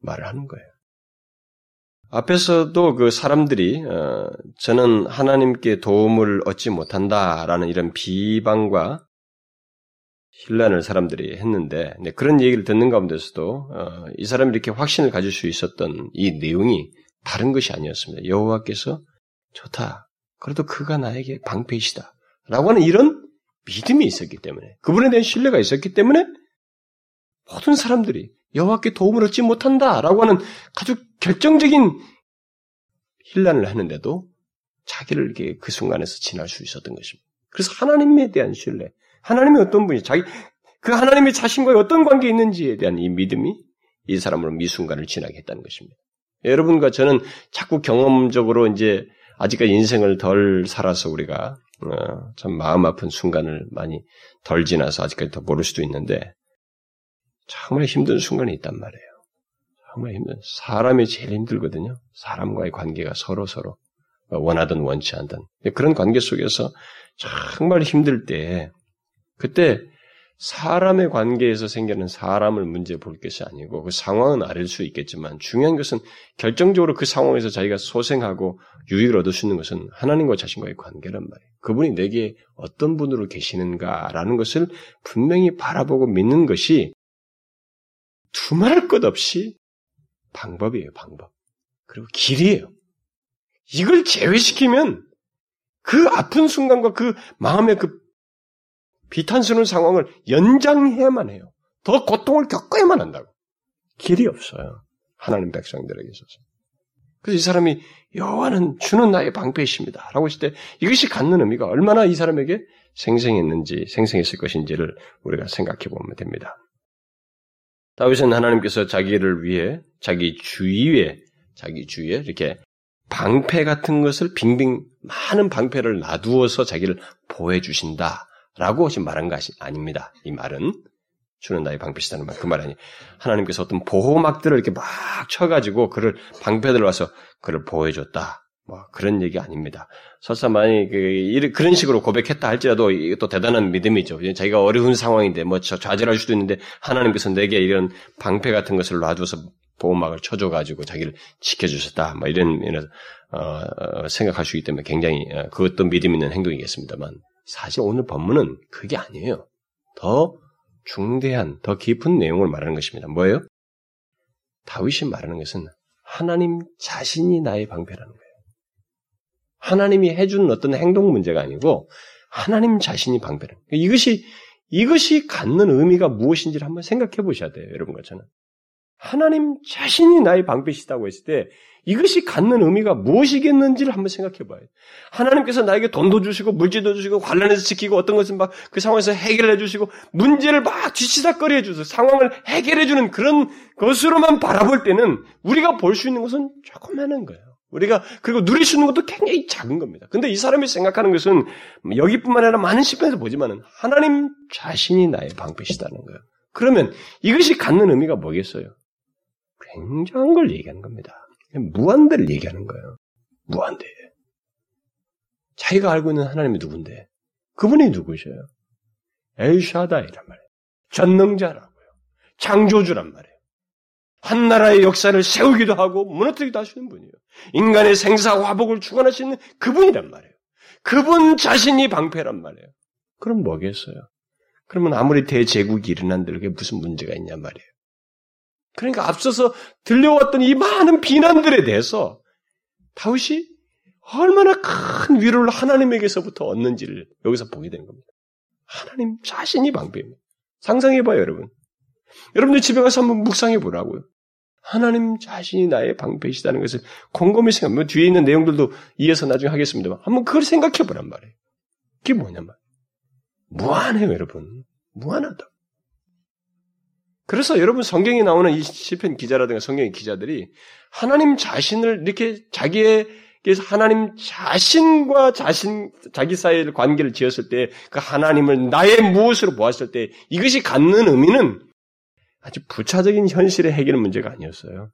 말을 하는 거예요. 앞에서도 그 사람들이 어, 저는 하나님께 도움을 얻지 못한다라는 이런 비방과 신란을 사람들이 했는데 네, 그런 얘기를 듣는 가운데서도 어, 이 사람이 이렇게 확신을 가질 수 있었던 이 내용이 다른 것이 아니었습니다. 여호와께서 좋다. 그래도 그가 나에게 방패이시다. 라고 하는 이런 믿음이 있었기 때문에 그분에 대한 신뢰가 있었기 때문에 모든 사람들이 여호와께 도움을 얻지 못한다라고 하는 아주 결정적인 힐난을 하는데도 자기를 이렇게 그 순간에서 지날 수 있었던 것입니다. 그래서 하나님에 대한 신뢰, 하나님이 어떤 분이 자기 그 하나님의 자신과의 어떤 관계에 있는지에 대한 이 믿음이 이 사람으로 미 순간을 지나게 했다는 것입니다. 여러분과 저는 자꾸 경험적으로 이제 아직까지 인생을 덜 살아서 우리가 어, 참 마음 아픈 순간을 많이 덜 지나서 아직까지 더 모를 수도 있는데 정말 힘든 순간이 있단 말이에요. 정말 힘든 사람이 제일 힘들거든요. 사람과의 관계가 서로 서로 원하든 원치 않든 그런 관계 속에서 정말 힘들 때 그때 사람의 관계에서 생기는 사람을 문제 볼 것이 아니고 그 상황은 아릴 수 있겠지만 중요한 것은 결정적으로 그 상황에서 자기가 소생하고 유익을 얻을 수 있는 것은 하나님과 자신과의 관계란 말이에요. 그분이 내게 어떤 분으로 계시는가라는 것을 분명히 바라보고 믿는 것이 두말할 것 없이 방법이에요, 방법. 그리고 길이에요. 이걸 제외시키면 그 아픈 순간과 그 마음의 그 비탄스러운 상황을 연장해야만 해요. 더 고통을 겪어야만 한다고. 길이 없어요. 하나님 백성들에게 있어서. 그래서 이 사람이 여호와는 주는 나의 방패이십니다. 라고 했을 때 이것이 갖는 의미가 얼마나 이 사람에게 생생했는지, 생생했을 것인지를 우리가 생각해 보면 됩니다. 다윗은 하나님께서 자기를 위해, 자기 주위에, 자기 주위에 이렇게 방패 같은 것을 빙빙 많은 방패를 놔두어서 자기를 보호해 주신다 라고 지금 말한 것이 아닙니다. 이 말은 주는 나의 방패시다는 말, 그 말 아니. 하나님께서 어떤 보호막들을 이렇게 막 쳐가지고 그를 방패들 와서 그를 보호해줬다. 뭐 그런 얘기 아닙니다. 설사 만약 그, 그런 식으로 고백했다 할지라도 이것도 대단한 믿음이죠. 자기가 어려운 상황인데 뭐 좌절할 수도 있는데 하나님께서 내게 이런 방패 같은 것을 놔두어서 보호막을 쳐줘가지고 자기를 지켜주셨다. 뭐 이런 면에서 어, 어, 생각할 수 있기 때문에 굉장히 어, 그것도 믿음 있는 행동이겠습니다만 사실 오늘 본문은 그게 아니에요. 더 중대한, 더 깊은 내용을 말하는 것입니다. 뭐예요? 다윗이 말하는 것은 하나님 자신이 나의 방패라는 거예요. 하나님이 해주는 어떤 행동 문제가 아니고 하나님 자신이 방패라는 거예요. 이것이 이것이 갖는 의미가 무엇인지를 한번 생각해 보셔야 돼요, 여러분과 저는. 하나님 자신이 나의 방패시다고 했을 때 이것이 갖는 의미가 무엇이겠는지를 한번 생각해 봐요. 하나님께서 나에게 돈도 주시고 물질도 주시고 관련해서 지키고 어떤 것은 막 그 상황에서 해결해 주시고 문제를 막 뒤치다거리 해 주서 상황을 해결해 주는 그런 것으로만 바라볼 때는 우리가 볼 수 있는 것은 조그마한 거예요. 우리가 그리고 누릴 수 있는 것도 굉장히 작은 겁니다. 근데 이 사람이 생각하는 것은 여기뿐만 아니라 많은 시편에서 보지만은 하나님 자신이 나의 방패시다는 거예요. 그러면 이것이 갖는 의미가 뭐겠어요? 굉장한 걸 얘기하는 겁니다. 무한대를 얘기하는 거예요. 무한대. 자기가 알고 있는 하나님이 누군데? 그분이 누구셔요? 엘샤다이란 말이에요. 전능자라고요. 창조주란 말이에요. 한 나라의 역사를 세우기도 하고 무너뜨리기도 하시는 분이에요. 인간의 생사 화복을 주관하시는 그분이란 말이에요. 그분 자신이 방패란 말이에요. 그럼 뭐겠어요? 그러면 아무리 대제국이 일어난들 그게 무슨 문제가 있냔 말이에요. 그러니까 앞서서 들려왔던 이 많은 비난들에 대해서 다윗이 얼마나 큰 위로를 하나님에게서부터 얻는지를 여기서 보게 되는 겁니다. 하나님 자신이 방패입니다. 상상해봐요, 여러분. 여러분들 집에 가서 한번 묵상해 보라고요. 하나님 자신이 나의 방패이시다는 것을 곰곰이 생각하면 뭐 뒤에 있는 내용들도 이어서 나중에 하겠습니다만 한번 그걸 생각해 보란 말이에요. 그게 뭐냐면 무한해요, 여러분. 무한하다. 그래서 여러분 성경에 나오는 이 시편 기자라든가 성경의 기자들이 하나님 자신을 이렇게 자기의 그래서 하나님 자신과 자신 자기 사이의 관계를 지었을 때 그 하나님을 나의 무엇으로 보았을 때 이것이 갖는 의미는 아주 부차적인 현실의 해결 문제가 아니었어요.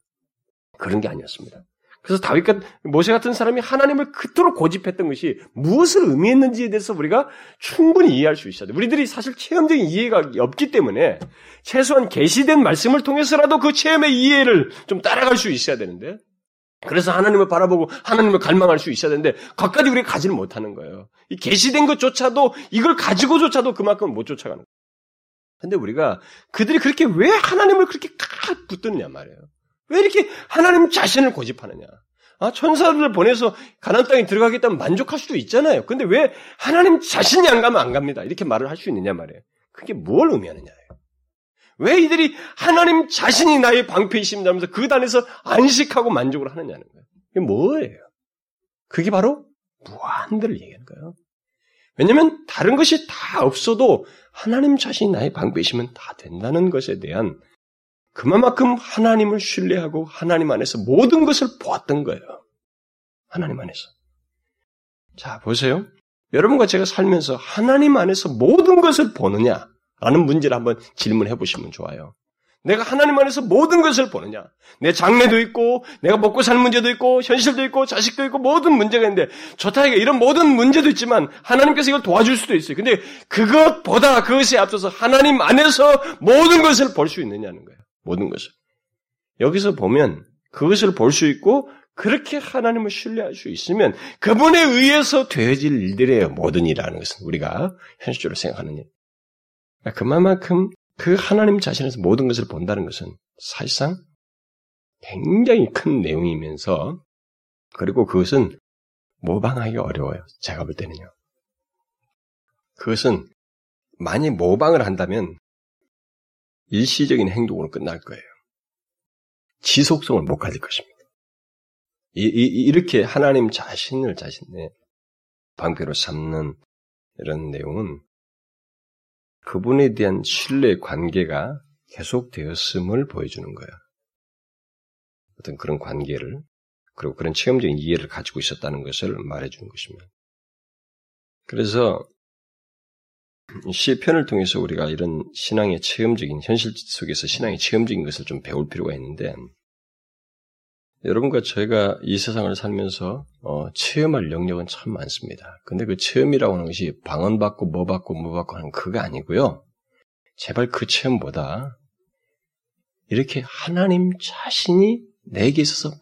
그런 게 아니었습니다. 그래서 다윗과 모세 같은 사람이 하나님을 그토록 고집했던 것이 무엇을 의미했는지에 대해서 우리가 충분히 이해할 수 있어야 돼. 우리들이 사실 체험적인 이해가 없기 때문에 최소한 계시된 말씀을 통해서라도 그 체험의 이해를 좀 따라갈 수 있어야 되는데 그래서 하나님을 바라보고 하나님을 갈망할 수 있어야 되는데 거기까지 우리가 가지를 못하는 거예요. 이 계시된 것조차도 이걸 가지고조차도 그만큼 못 쫓아가는 거예요. 근데 우리가 그들이 그렇게 왜 하나님을 그렇게 칵 붙드느냐 말이에요. 왜 이렇게 하나님 자신을 고집하느냐? 아, 천사들을 보내서 가난 땅에 들어가겠다면 만족할 수도 있잖아요. 근데 왜 하나님 자신이 안 가면 안 갑니다. 이렇게 말을 할 수 있느냐 말이에요. 그게 뭘 의미하느냐예요. 왜 이들이 하나님 자신이 나의 방패이십니다 하면서 그 단에서 안식하고 만족을 하느냐는 거예요. 이게 뭐예요? 그게 바로 무한대를 얘기하는 거예요. 왜냐하면 다른 것이 다 없어도 하나님 자신이 나의 방패이시면 다 된다는 것에 대한 그만큼 하나님을 신뢰하고 하나님 안에서 모든 것을 보았던 거예요. 하나님 안에서. 자, 보세요. 여러분과 제가 살면서 하나님 안에서 모든 것을 보느냐 라는 문제를 한번 질문해 보시면 좋아요. 내가 하나님 안에서 모든 것을 보느냐? 내 장래도 있고, 내가 먹고 사는 문제도 있고, 현실도 있고, 자식도 있고, 모든 문제가 있는데, 좋다, 이게 이런 모든 문제도 있지만, 하나님께서 이걸 도와줄 수도 있어요. 근데 그것보다 그것에 앞서서 하나님 안에서 모든 것을 볼 수 있느냐는 거예요. 모든 것을. 여기서 보면 그것을 볼 수 있고 그렇게 하나님을 신뢰할 수 있으면 그분에 의해서 되어질 일들이에요. 모든 일이라는 것은 우리가 현실적으로 생각하는 일. 그러니까 그만큼 그 하나님 자신에서 모든 것을 본다는 것은 사실상 굉장히 큰 내용이면서 그리고 그것은 모방하기 어려워요. 제가 볼 때는요. 그것은 만약 모방을 한다면 일시적인 행동으로 끝날 거예요. 지속성을 못 가질 것입니다. 이, 렇게 하나님 자신을 자신의 방패로 삼는 이런 내용은 그분에 대한 신뢰 관계가 계속되었음을 보여주는 거예요. 어떤 그런 관계를 그리고 그런 체험적인 이해를 가지고 있었다는 것을 말해주는 것입니다. 그래서 시편을 통해서 우리가 이런 신앙의 체험적인 현실 속에서 신앙의 체험적인 것을 좀 배울 필요가 있는데 여러분과 저희가 이 세상을 살면서 어, 체험할 영역은 참 많습니다. 근데 그 체험이라고 하는 것이 방언받고 뭐 받고 뭐 받고 하는 그가 아니고요. 제발 그 체험보다 이렇게 하나님 자신이 내게 있어서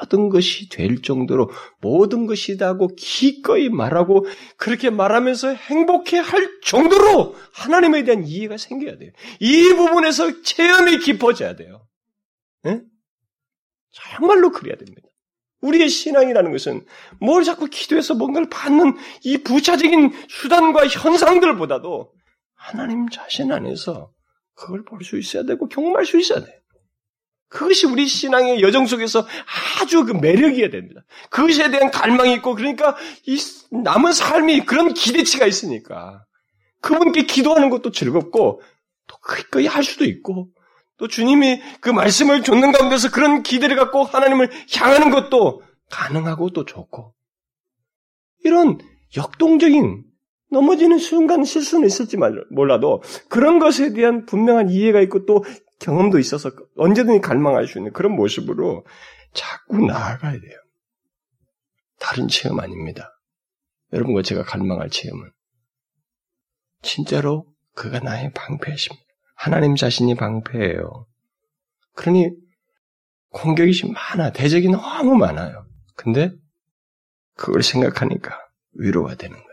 모든 것이 될 정도로 모든 것이다고 기꺼이 말하고 그렇게 말하면서 행복해 할 정도로 하나님에 대한 이해가 생겨야 돼요. 이 부분에서 체험이 깊어져야 돼요. 네? 정말로 그래야 됩니다. 우리의 신앙이라는 것은 뭘 자꾸 기도해서 뭔가를 받는 이 부차적인 수단과 현상들보다도 하나님 자신 안에서 그걸 볼 수 있어야 되고 경험할 수 있어야 돼요. 그것이 우리 신앙의 여정 속에서 아주 그 매력이어야 됩니다. 그것에 대한 갈망이 있고, 그러니까 이 남은 삶이 그런 기대치가 있으니까, 그분께 기도하는 것도 즐겁고, 또 기꺼이 할 수도 있고, 또 주님이 그 말씀을 줬는 가운데서 그런 기대를 갖고 하나님을 향하는 것도 가능하고 또 좋고, 이런 역동적인 넘어지는 순간 실수는 있을지 몰라도 그런 것에 대한 분명한 이해가 있고 또 경험도 있어서 언제든지 갈망할 수 있는 그런 모습으로 자꾸 나아가야 돼요. 다른 체험 아닙니다. 여러분과 제가 갈망할 체험은 진짜로 그가 나의 방패십니다. 하나님 자신이 방패예요. 그러니 공격이 많아. 대적이 너무 많아요. 근데 그걸 생각하니까 위로가 되는 거예요.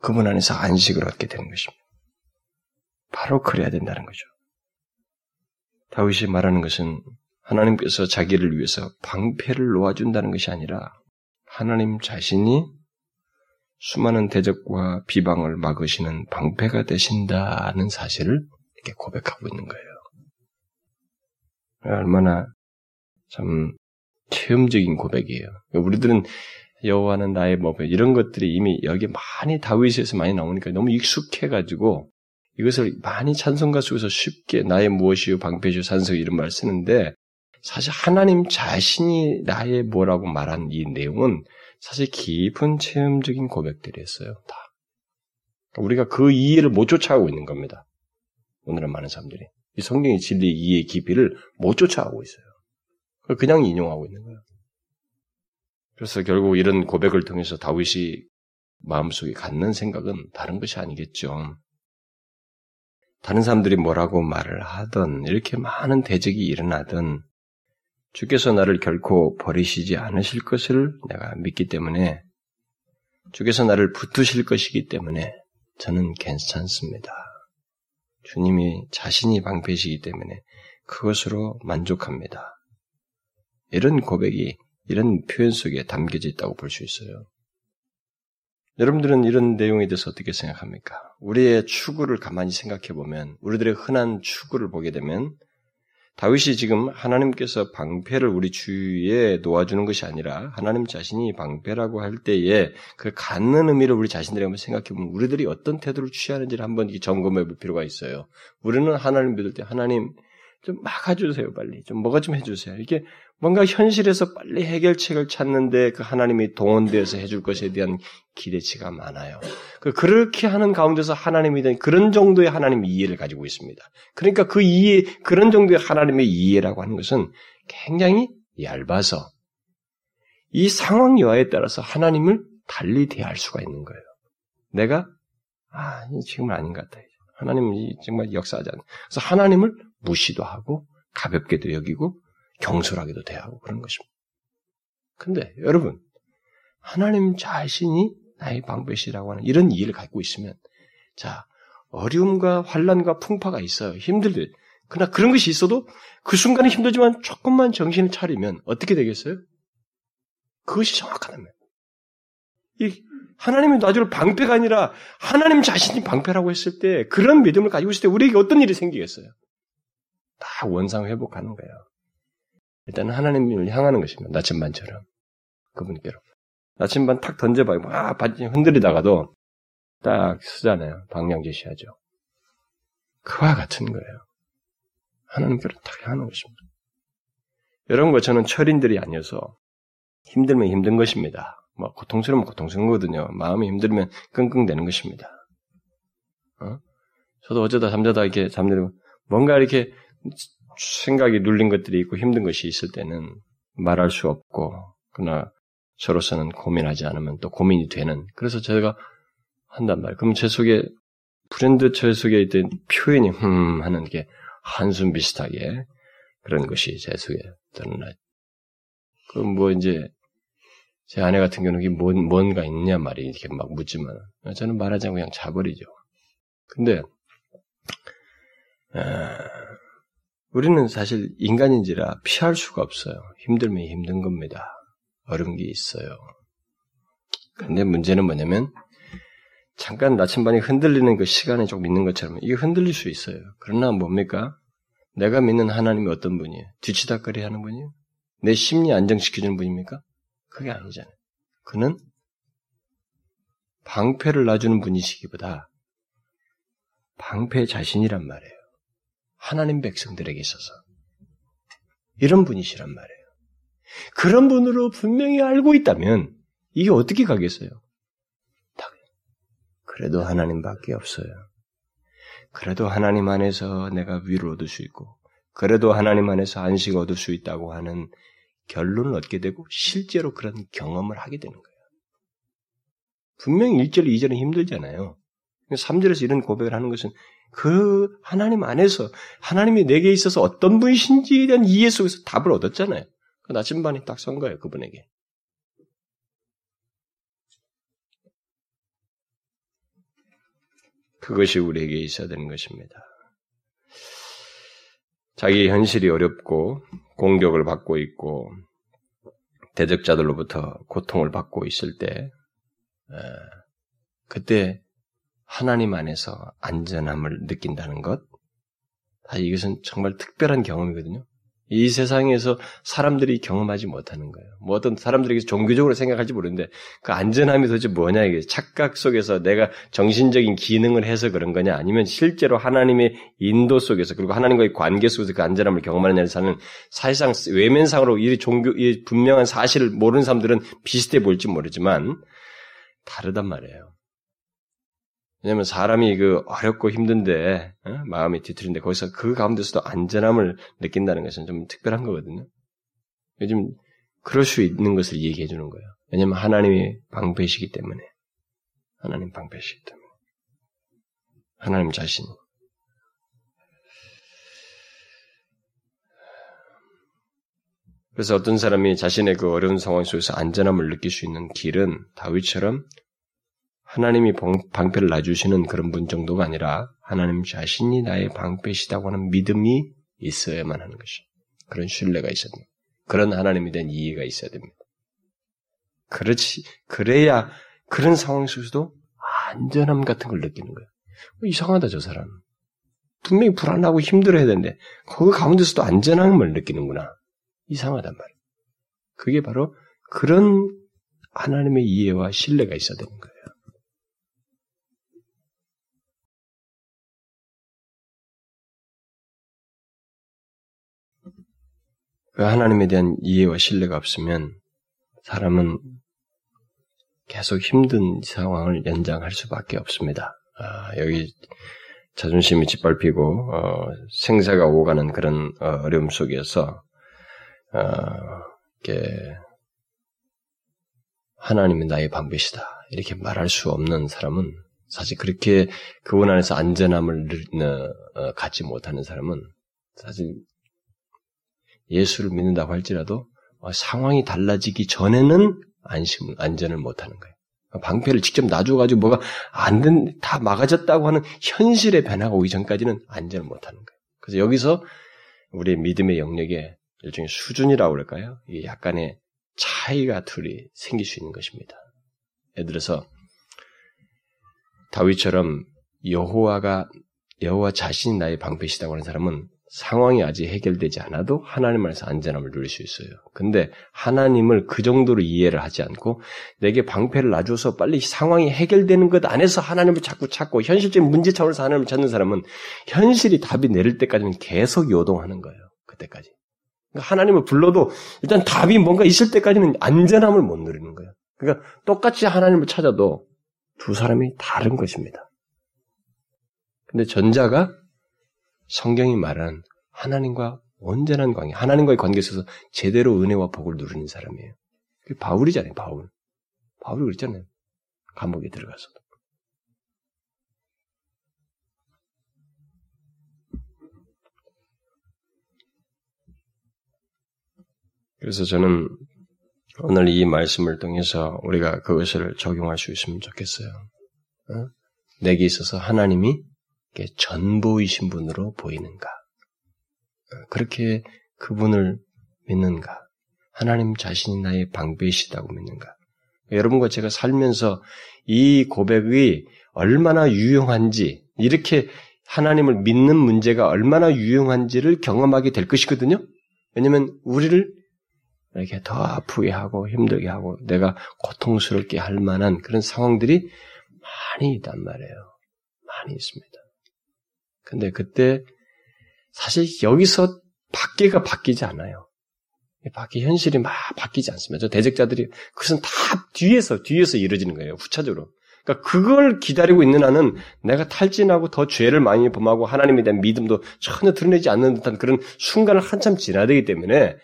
그분 안에서 안식을 얻게 되는 것입니다. 바로 그래야 된다는 거죠. 다윗이 말하는 것은 하나님께서 자기를 위해서 방패를 놓아준다는 것이 아니라 하나님 자신이 수많은 대적과 비방을 막으시는 방패가 되신다는 사실을 이렇게 고백하고 있는 거예요. 얼마나 참 체험적인 고백이에요. 우리들은 여호와는 나의 법에 이런 것들이 이미 여기 많이 다윗에서 많이 나오니까 너무 익숙해가지고 이것을 많이 찬송가 속에서 쉽게 나의 무엇이요 방패주 산석 이런 말 쓰는데 사실 하나님 자신이 나의 뭐라고 말한 이 내용은 사실 깊은 체험적인 고백들이었어요. 다. 우리가 그 이해를 못 쫓아가고 있는 겁니다. 오늘은 많은 사람들이 이 성경의 진리 이해 깊이를 못 쫓아가고 있어요. 그냥 인용하고 있는 거예요. 그래서 결국 이런 고백을 통해서 다윗이 마음속에 갖는 생각은 다른 것이 아니겠죠. 다른 사람들이 뭐라고 말을 하든 이렇게 많은 대적이 일어나든 주께서 나를 결코 버리시지 않으실 것을 내가 믿기 때문에 주께서 나를 붙으실 것이기 때문에 저는 괜찮습니다. 주님이 자신이 방패시기 때문에 그것으로 만족합니다. 이런 고백이 이런 표현 속에 담겨져 있다고 볼 수 있어요. 여러분들은 이런 내용에 대해서 어떻게 생각합니까? 우리의 추구를 가만히 생각해 보면, 우리들의 흔한 추구를 보게 되면, 다윗이 지금 하나님께서 방패를 우리 주위에 놓아주는 것이 아니라 하나님 자신이 방패라고 할 때에 그 갖는 의미를 우리 자신들이 한번 생각해 보면 우리들이 어떤 태도를 취하는지를 한번 점검해 볼 필요가 있어요. 우리는 하나님 믿을 때 하나님 좀 막아주세요, 빨리. 좀 뭐가 좀 해주세요. 이게 뭔가 현실에서 빨리 해결책을 찾는데 그 하나님이 동원되어서 해줄 것에 대한 기대치가 많아요. 그 그렇게 하는 가운데서 하나님에 대한 그런 정도의 하나님의 이해를 가지고 있습니다. 그러니까 그 이해, 그런 정도의 하나님의 이해라고 하는 것은 굉장히 얇아서 이 상황 여하에 따라서 하나님을 달리 대할 수가 있는 거예요. 내가, 아, 지금은 아닌 것 같다. 하나님이 정말 역사하지 않는. 그래서 하나님을 무시도 하고 가볍게도 여기고 경솔하게도 대하고 그런 것입니다. 근데 여러분 하나님 자신이 나의 방패시라고 하는 이런 이해를 갖고 있으면 자 어려움과 환란과 풍파가 있어요. 힘들들. 그러나 그런 것이 있어도 그 순간에 힘들지만 조금만 정신을 차리면 어떻게 되겠어요? 그것이 정확하다면. 이 하나님이 놔줄 방패가 아니라 하나님 자신이 방패라고 했을 때 그런 믿음을 가지고 있을 때 우리에게 어떤 일이 생기겠어요? 다 원상 회복하는 거예요. 일단 하나님을 향하는 것입니다. 나침반처럼 그분께로 나침반 탁 던져봐요. 막 흔들리다가도 딱 쓰잖아요. 방향 제시하죠. 그와 같은 거예요. 하나님께로 탁 향하는 것입니다. 거 저는 철인들이 아니어서 힘들면 힘든 것입니다. 뭐 고통스러우면 고통스러운 거거든요. 마음이 힘들면 끙끙대는 것입니다. 어? 저도 어쩌다 잠자다 이렇게 잠들면 뭔가 이렇게 생각이 눌린 것들이 있고 힘든 것이 있을 때는 말할 수 없고 그러나 저로서는 고민하지 않으면 또 고민이 되는 그래서 제가 한단 말이에요. 그럼 제 속에 브랜드 제 속에 있던 표현이 흠 하는 게 한숨 비슷하게 그런 것이 제 속에 드러나. 그럼 뭐 이제 제 아내 같은 경우는 뭔, 뭔가 있냐 말이 이렇게 막 묻지만 저는 않고 그냥 자버리죠. 근데 아, 우리는 사실 인간인지라 피할 수가 없어요. 힘들면 힘든 겁니다. 어려운 게 있어요. 근데 문제는 뭐냐면 잠깐 나침반이 흔들리는 그 시간에 조금 있는 것처럼 이게 흔들릴 수 있어요. 그러나 뭡니까? 내가 믿는 하나님이 어떤 분이에요? 뒤치다거리 하는 분이에요? 내 심리 안정시켜주는 분입니까? 그게 아니잖아요. 그는 방패를 놔주는 분이시기보다 방패 자신이란 말이에요. 하나님 백성들에게 있어서. 이런 분이시란 말이에요. 그런 분으로 분명히 알고 있다면 이게 어떻게 가겠어요? 그래도 하나님밖에 없어요. 그래도 하나님 안에서 내가 위를 얻을 수 있고, 그래도 하나님 안에서 안식 얻을 수 있다고 하는 결론을 얻게 되고, 실제로 그런 경험을 하게 되는 거예요. 분명히 1절, 2절은 힘들잖아요. 3절에서 이런 고백을 하는 것은 그 하나님 안에서 하나님이 내게 있어서 어떤 분이신지에 대한 이해 속에서 답을 얻었잖아요. 그 나침반이 딱 선 거예요, 그분에게. 그것이 우리에게 있어야 되는 것입니다. 자기 현실이 어렵고 공격을 받고 있고 대적자들로부터 고통을 받고 있을 때 그때 하나님 안에서 안전함을 느낀다는 것, 사실 이것은 정말 특별한 경험이거든요. 이 세상에서 사람들이 경험하지 못하는 거예요. 뭐 어떤 사람들에게 종교적으로 생각할지 모르는데 그 안전함이 도대체 뭐냐 이게 착각 속에서 내가 정신적인 기능을 해서 그런 거냐 아니면 실제로 하나님의 인도 속에서 그리고 하나님과의 관계 속에서 그 안전함을 경험하느냐를 사는 사실상 외면상으로 이 종교 이 분명한 사실을 모르는 사람들은 비슷해 보일지 모르지만 다르단 말이에요. 왜냐하면 사람이 그 어렵고 힘든데 어? 마음이 뒤틀린데 거기서 그 가운데서도 안전함을 느낀다는 것은 좀 특별한 거거든요. 요즘 그럴 수 있는 것을 얘기해 주는 거예요. 왜냐하면 하나님이 방패시기 때문에 하나님 방패시기 때문에 하나님 자신. 그래서 어떤 사람이 자신의 그 어려운 상황 속에서 안전함을 느낄 수 있는 길은 다윗처럼 하나님이 방패를 놔주시는 그런 분 정도가 아니라 하나님 자신이 나의 방패시다고 하는 믿음이 있어야만 하는 것이. 그런 신뢰가 있어야 됩니다. 그런 하나님에 대한 이해가 있어야 됩니다. 그렇지, 그래야 그런 상황 속에서도 안전함 같은 걸 느끼는 거예요. 어, 이상하다, 저 사람. 분명히 불안하고 힘들어야 되는데, 그 가운데서도 안전함을 느끼는구나. 이상하단 말이에요. 그게 바로 그런 하나님의 이해와 신뢰가 있어야 되는 거예요. 하나님에 대한 이해와 신뢰가 없으면 사람은 계속 힘든 상황을 연장할 수밖에 없습니다. 아, 여기 자존심이 짓밟히고 어, 생사가 오가는 그런 어, 어려움 속에서 어, 이렇게 하나님은 나의 방배시다 이렇게 말할 수 없는 사람은 사실 그렇게 그분 안에서 안전함을 어, 갖지 못하는 사람은 사실 예수를 믿는다고 할지라도 어, 상황이 달라지기 전에는 안심, 안전을 못하는 거예요. 방패를 직접 놔줘가지고 뭐가 안 된, 다 막아졌다고 하는 현실의 변화가 오기 전까지는 안전을 못하는 거예요. 그래서 여기서 우리의 믿음의 영역에 일종의 수준이라고 그럴까요? 약간의 차이가 둘이 생길 수 있는 것입니다. 예를 들어서 다윗처럼 여호와가 여호와 자신이 나의 방패시다고 하는 사람은 상황이 아직 해결되지 않아도 하나님 안에서 안전함을 누릴 수 있어요. 근데 하나님을 그 정도로 이해를 하지 않고 내게 방패를 놔줘서 빨리 상황이 해결되는 것 안에서 하나님을 자꾸 찾고 현실적인 문제 차원에서 하나님을 찾는 사람은 현실이 답이 내릴 때까지는 계속 요동하는 거예요. 그때까지. 그러니까 하나님을 불러도 일단 답이 뭔가 있을 때까지는 안전함을 못 누리는 거예요. 그러니까 똑같이 하나님을 찾아도 두 사람이 다른 것입니다. 근데 전자가 성경이 말하는 하나님과 온전한 관계, 하나님과의 관계에 있어서 제대로 은혜와 복을 누리는 사람이에요. 그 바울이잖아요, 바울. 바울이 그랬잖아요. 감옥에 들어가서도. 그래서 저는 오늘 이 말씀을 통해서 우리가 그것을 적용할 수 있으면 좋겠어요. 어? 내게 있어서 하나님이 전부이신 분으로 보이는가? 어, 그렇게 그분을 믿는가? 하나님 자신이 나의 방배이시다고 믿는가? 여러분과 제가 살면서 이 고백이 얼마나 유용한지, 이렇게 하나님을 믿는 문제가 얼마나 유용한지를 경험하게 될 것이거든요? 왜냐면 우리를 이렇게 더 아프게 하고 힘들게 하고 내가 고통스럽게 할 만한 그런 상황들이 많이 있단 말이에요. 많이 있습니다. 근데 그때 사실 여기서 밖에가 바뀌지 않아요. 밖에 현실이 막 바뀌지 않습니다. 저 대적자들이 그것은 다 뒤에서 뒤에서 이루어지는 거예요. 후차적으로. 그러니까 그걸 기다리고 있는 한은 내가 탈진하고 더 죄를 많이 범하고 하나님에 대한 믿음도 전혀 드러내지 않는 듯한 그런 순간을 한참 지나야 되기 때문에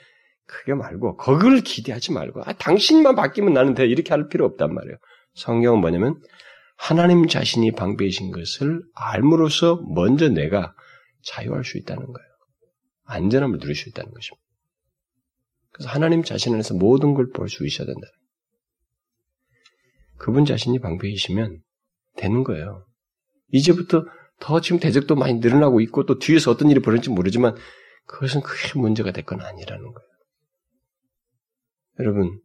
그게 말고 거기를 기대하지 말고 아, 당신만 바뀌면 나는 돼 이렇게 할 필요 없단 말이에요. 성경은 뭐냐면 하나님 자신이 방배이신 것을 알므로써 먼저 내가 자유할 수 있다는 거예요. 안전함을 누릴 수 있다는 것입니다. 그래서 하나님 자신 안에서 모든 걸 볼 수 있어야 된다. 그분 자신이 방배이시면 되는 거예요. 이제부터 더 지금 대적도 많이 늘어나고 있고 또 뒤에서 어떤 일이 벌어질지 모르지만 그것은 크게 문제가 될 건 아니라는 거예요. 여러분,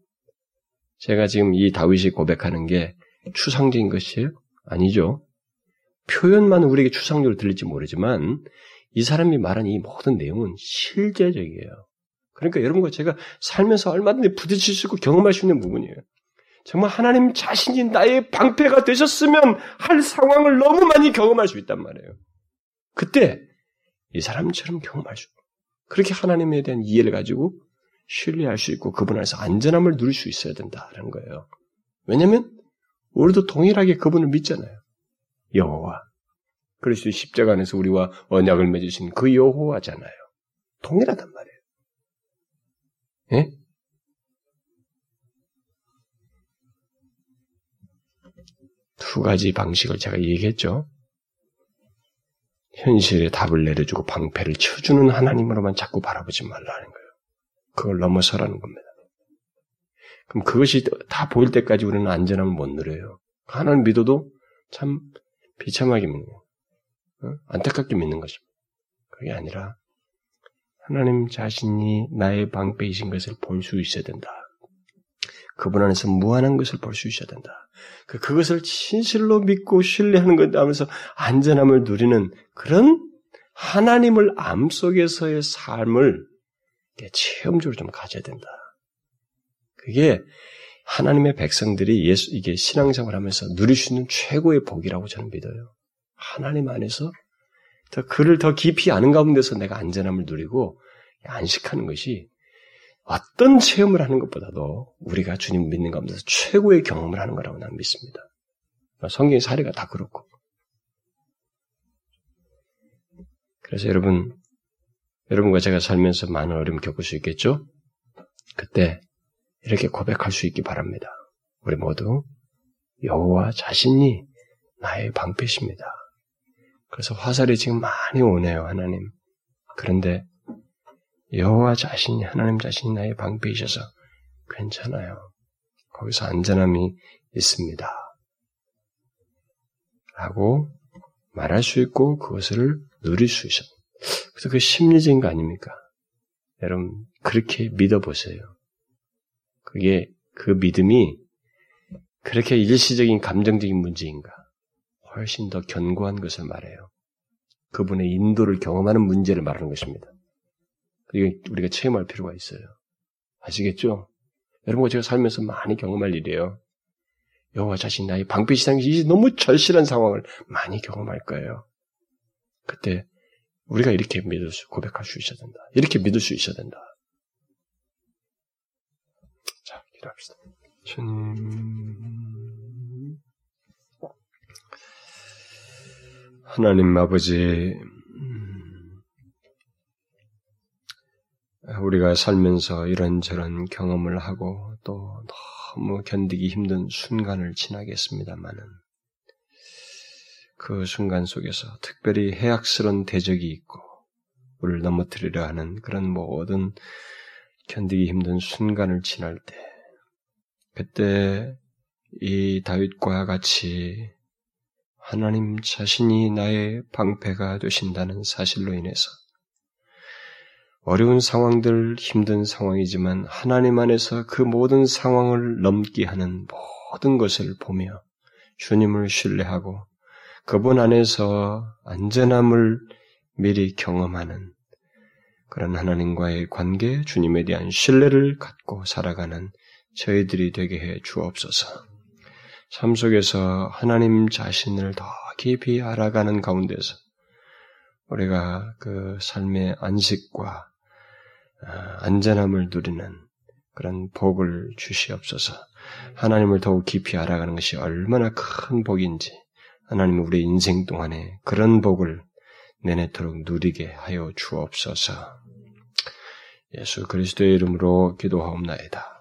제가 지금 이 다윗이 고백하는 게 추상적인 것이에요? 아니죠. 표현만 우리에게 추상적으로 들릴지 모르지만 이 사람이 말한 이 모든 내용은 실제적이에요. 그러니까 여러분과 제가 살면서 얼마든지 부딪힐 수 있고 경험할 수 있는 부분이에요. 정말 하나님 자신이 나의 방패가 되셨으면 할 상황을 너무 많이 경험할 수 있단 말이에요. 그때 이 사람처럼 경험할 수, 그렇게 하나님에 대한 이해를 가지고 신뢰할 수 있고 그분 안에서 안전함을 누릴 수 있어야 된다는 거예요. 왜냐하면 우리도 동일하게 그분을 믿잖아요. 여호와. 그리스도 십자가 안에서 우리와 언약을 맺으신 그 여호와잖아요. 동일하단 말이에요. 예? 두 가지 방식을 제가 얘기했죠. 현실에 답을 내려주고 방패를 쳐주는 하나님으로만 자꾸 바라보지 말라는 거예요. 그걸 넘어서라는 겁니다. 그럼 그것이 다 보일 때까지 우리는 안전함을 못 누려요. 하나님 믿어도 참 비참하게 믿는 거예요. 어? 안타깝게 믿는 것입니다. 그게 아니라 하나님 자신이 나의 방패이신 것을 볼 수 있어야 된다. 그분 안에서 무한한 것을 볼 수 있어야 된다. 그, 그것을 진실로 믿고 신뢰하는 것 하면서 안전함을 누리는 그런 하나님을 암 속에서의 삶을 체험적으로 좀 가져야 된다. 그게 하나님의 백성들이 예수, 이게 신앙생활 하면서 누릴 수 있는 최고의 복이라고 저는 믿어요. 하나님 안에서 더 그를 더 깊이 아는 가운데서 내가 안전함을 누리고 안식하는 것이 어떤 체험을 하는 것보다도 우리가 주님 믿는 가운데서 최고의 경험을 하는 거라고 나는 믿습니다. 성경의 사례가 다 그렇고. 그래서 여러분, 여러분과 제가 살면서 많은 어려움 겪을 수 있겠죠? 그때 이렇게 고백할 수 있기 바랍니다. 우리 모두 여호와 자신이 나의 방패십니다. 그래서 화살이 지금 많이 오네요, 하나님. 그런데 여호와 자신이 하나님 자신이 나의 방패이셔서 괜찮아요. 거기서 안전함이 있습니다. 라고 말할 수 있고 그것을 누릴 수 있어요. 그래서 그 심리적인 거 아닙니까? 여러분 그렇게 믿어보세요. 그게 그 믿음이 그렇게 일시적인 감정적인 문제인가? 훨씬 더 견고한 것을 말해요. 그분의 인도를 경험하는 문제를 말하는 것입니다. 이게 우리가 체험할 필요가 있어요. 아시겠죠? 여러분과 제가 살면서 많이 경험할 일이에요. 여호와 자신 나의 방패 시상이 너무 절실한 상황을 많이 경험할 거예요. 그때 우리가 이렇게 믿을 수, 고백할 수 있어야 된다. 이렇게 믿을 수 있어야 된다. 기도합시다. 주님, 하나님 아버지, 우리가 살면서 이런저런 경험을 하고 또 너무 견디기 힘든 순간을 지나겠습니다만은 그 순간 속에서 특별히 해악스러운 대적이 있고 우리를 넘어뜨리려 하는 그런 모든 견디기 힘든 순간을 지날 때 그때 이 다윗과 같이 하나님 자신이 나의 방패가 되신다는 사실로 인해서 어려운 상황들, 힘든 상황이지만 하나님 안에서 그 모든 상황을 넘게 하는 모든 것을 보며 주님을 신뢰하고 그분 안에서 안전함을 미리 경험하는 그런 하나님과의 관계, 주님에 대한 신뢰를 갖고 살아가는 저희들이 되게 해 주옵소서. 삶 속에서 하나님 자신을 더 깊이 알아가는 가운데서 우리가 그 삶의 안식과 아, 안전함을 누리는 그런 복을 주시옵소서. 하나님을 더욱 깊이 알아가는 것이 얼마나 큰 복인지 하나님 우리 인생 동안에 그런 복을 내내토록 누리게 하여 주옵소서. 예수 그리스도의 이름으로 기도하옵나이다.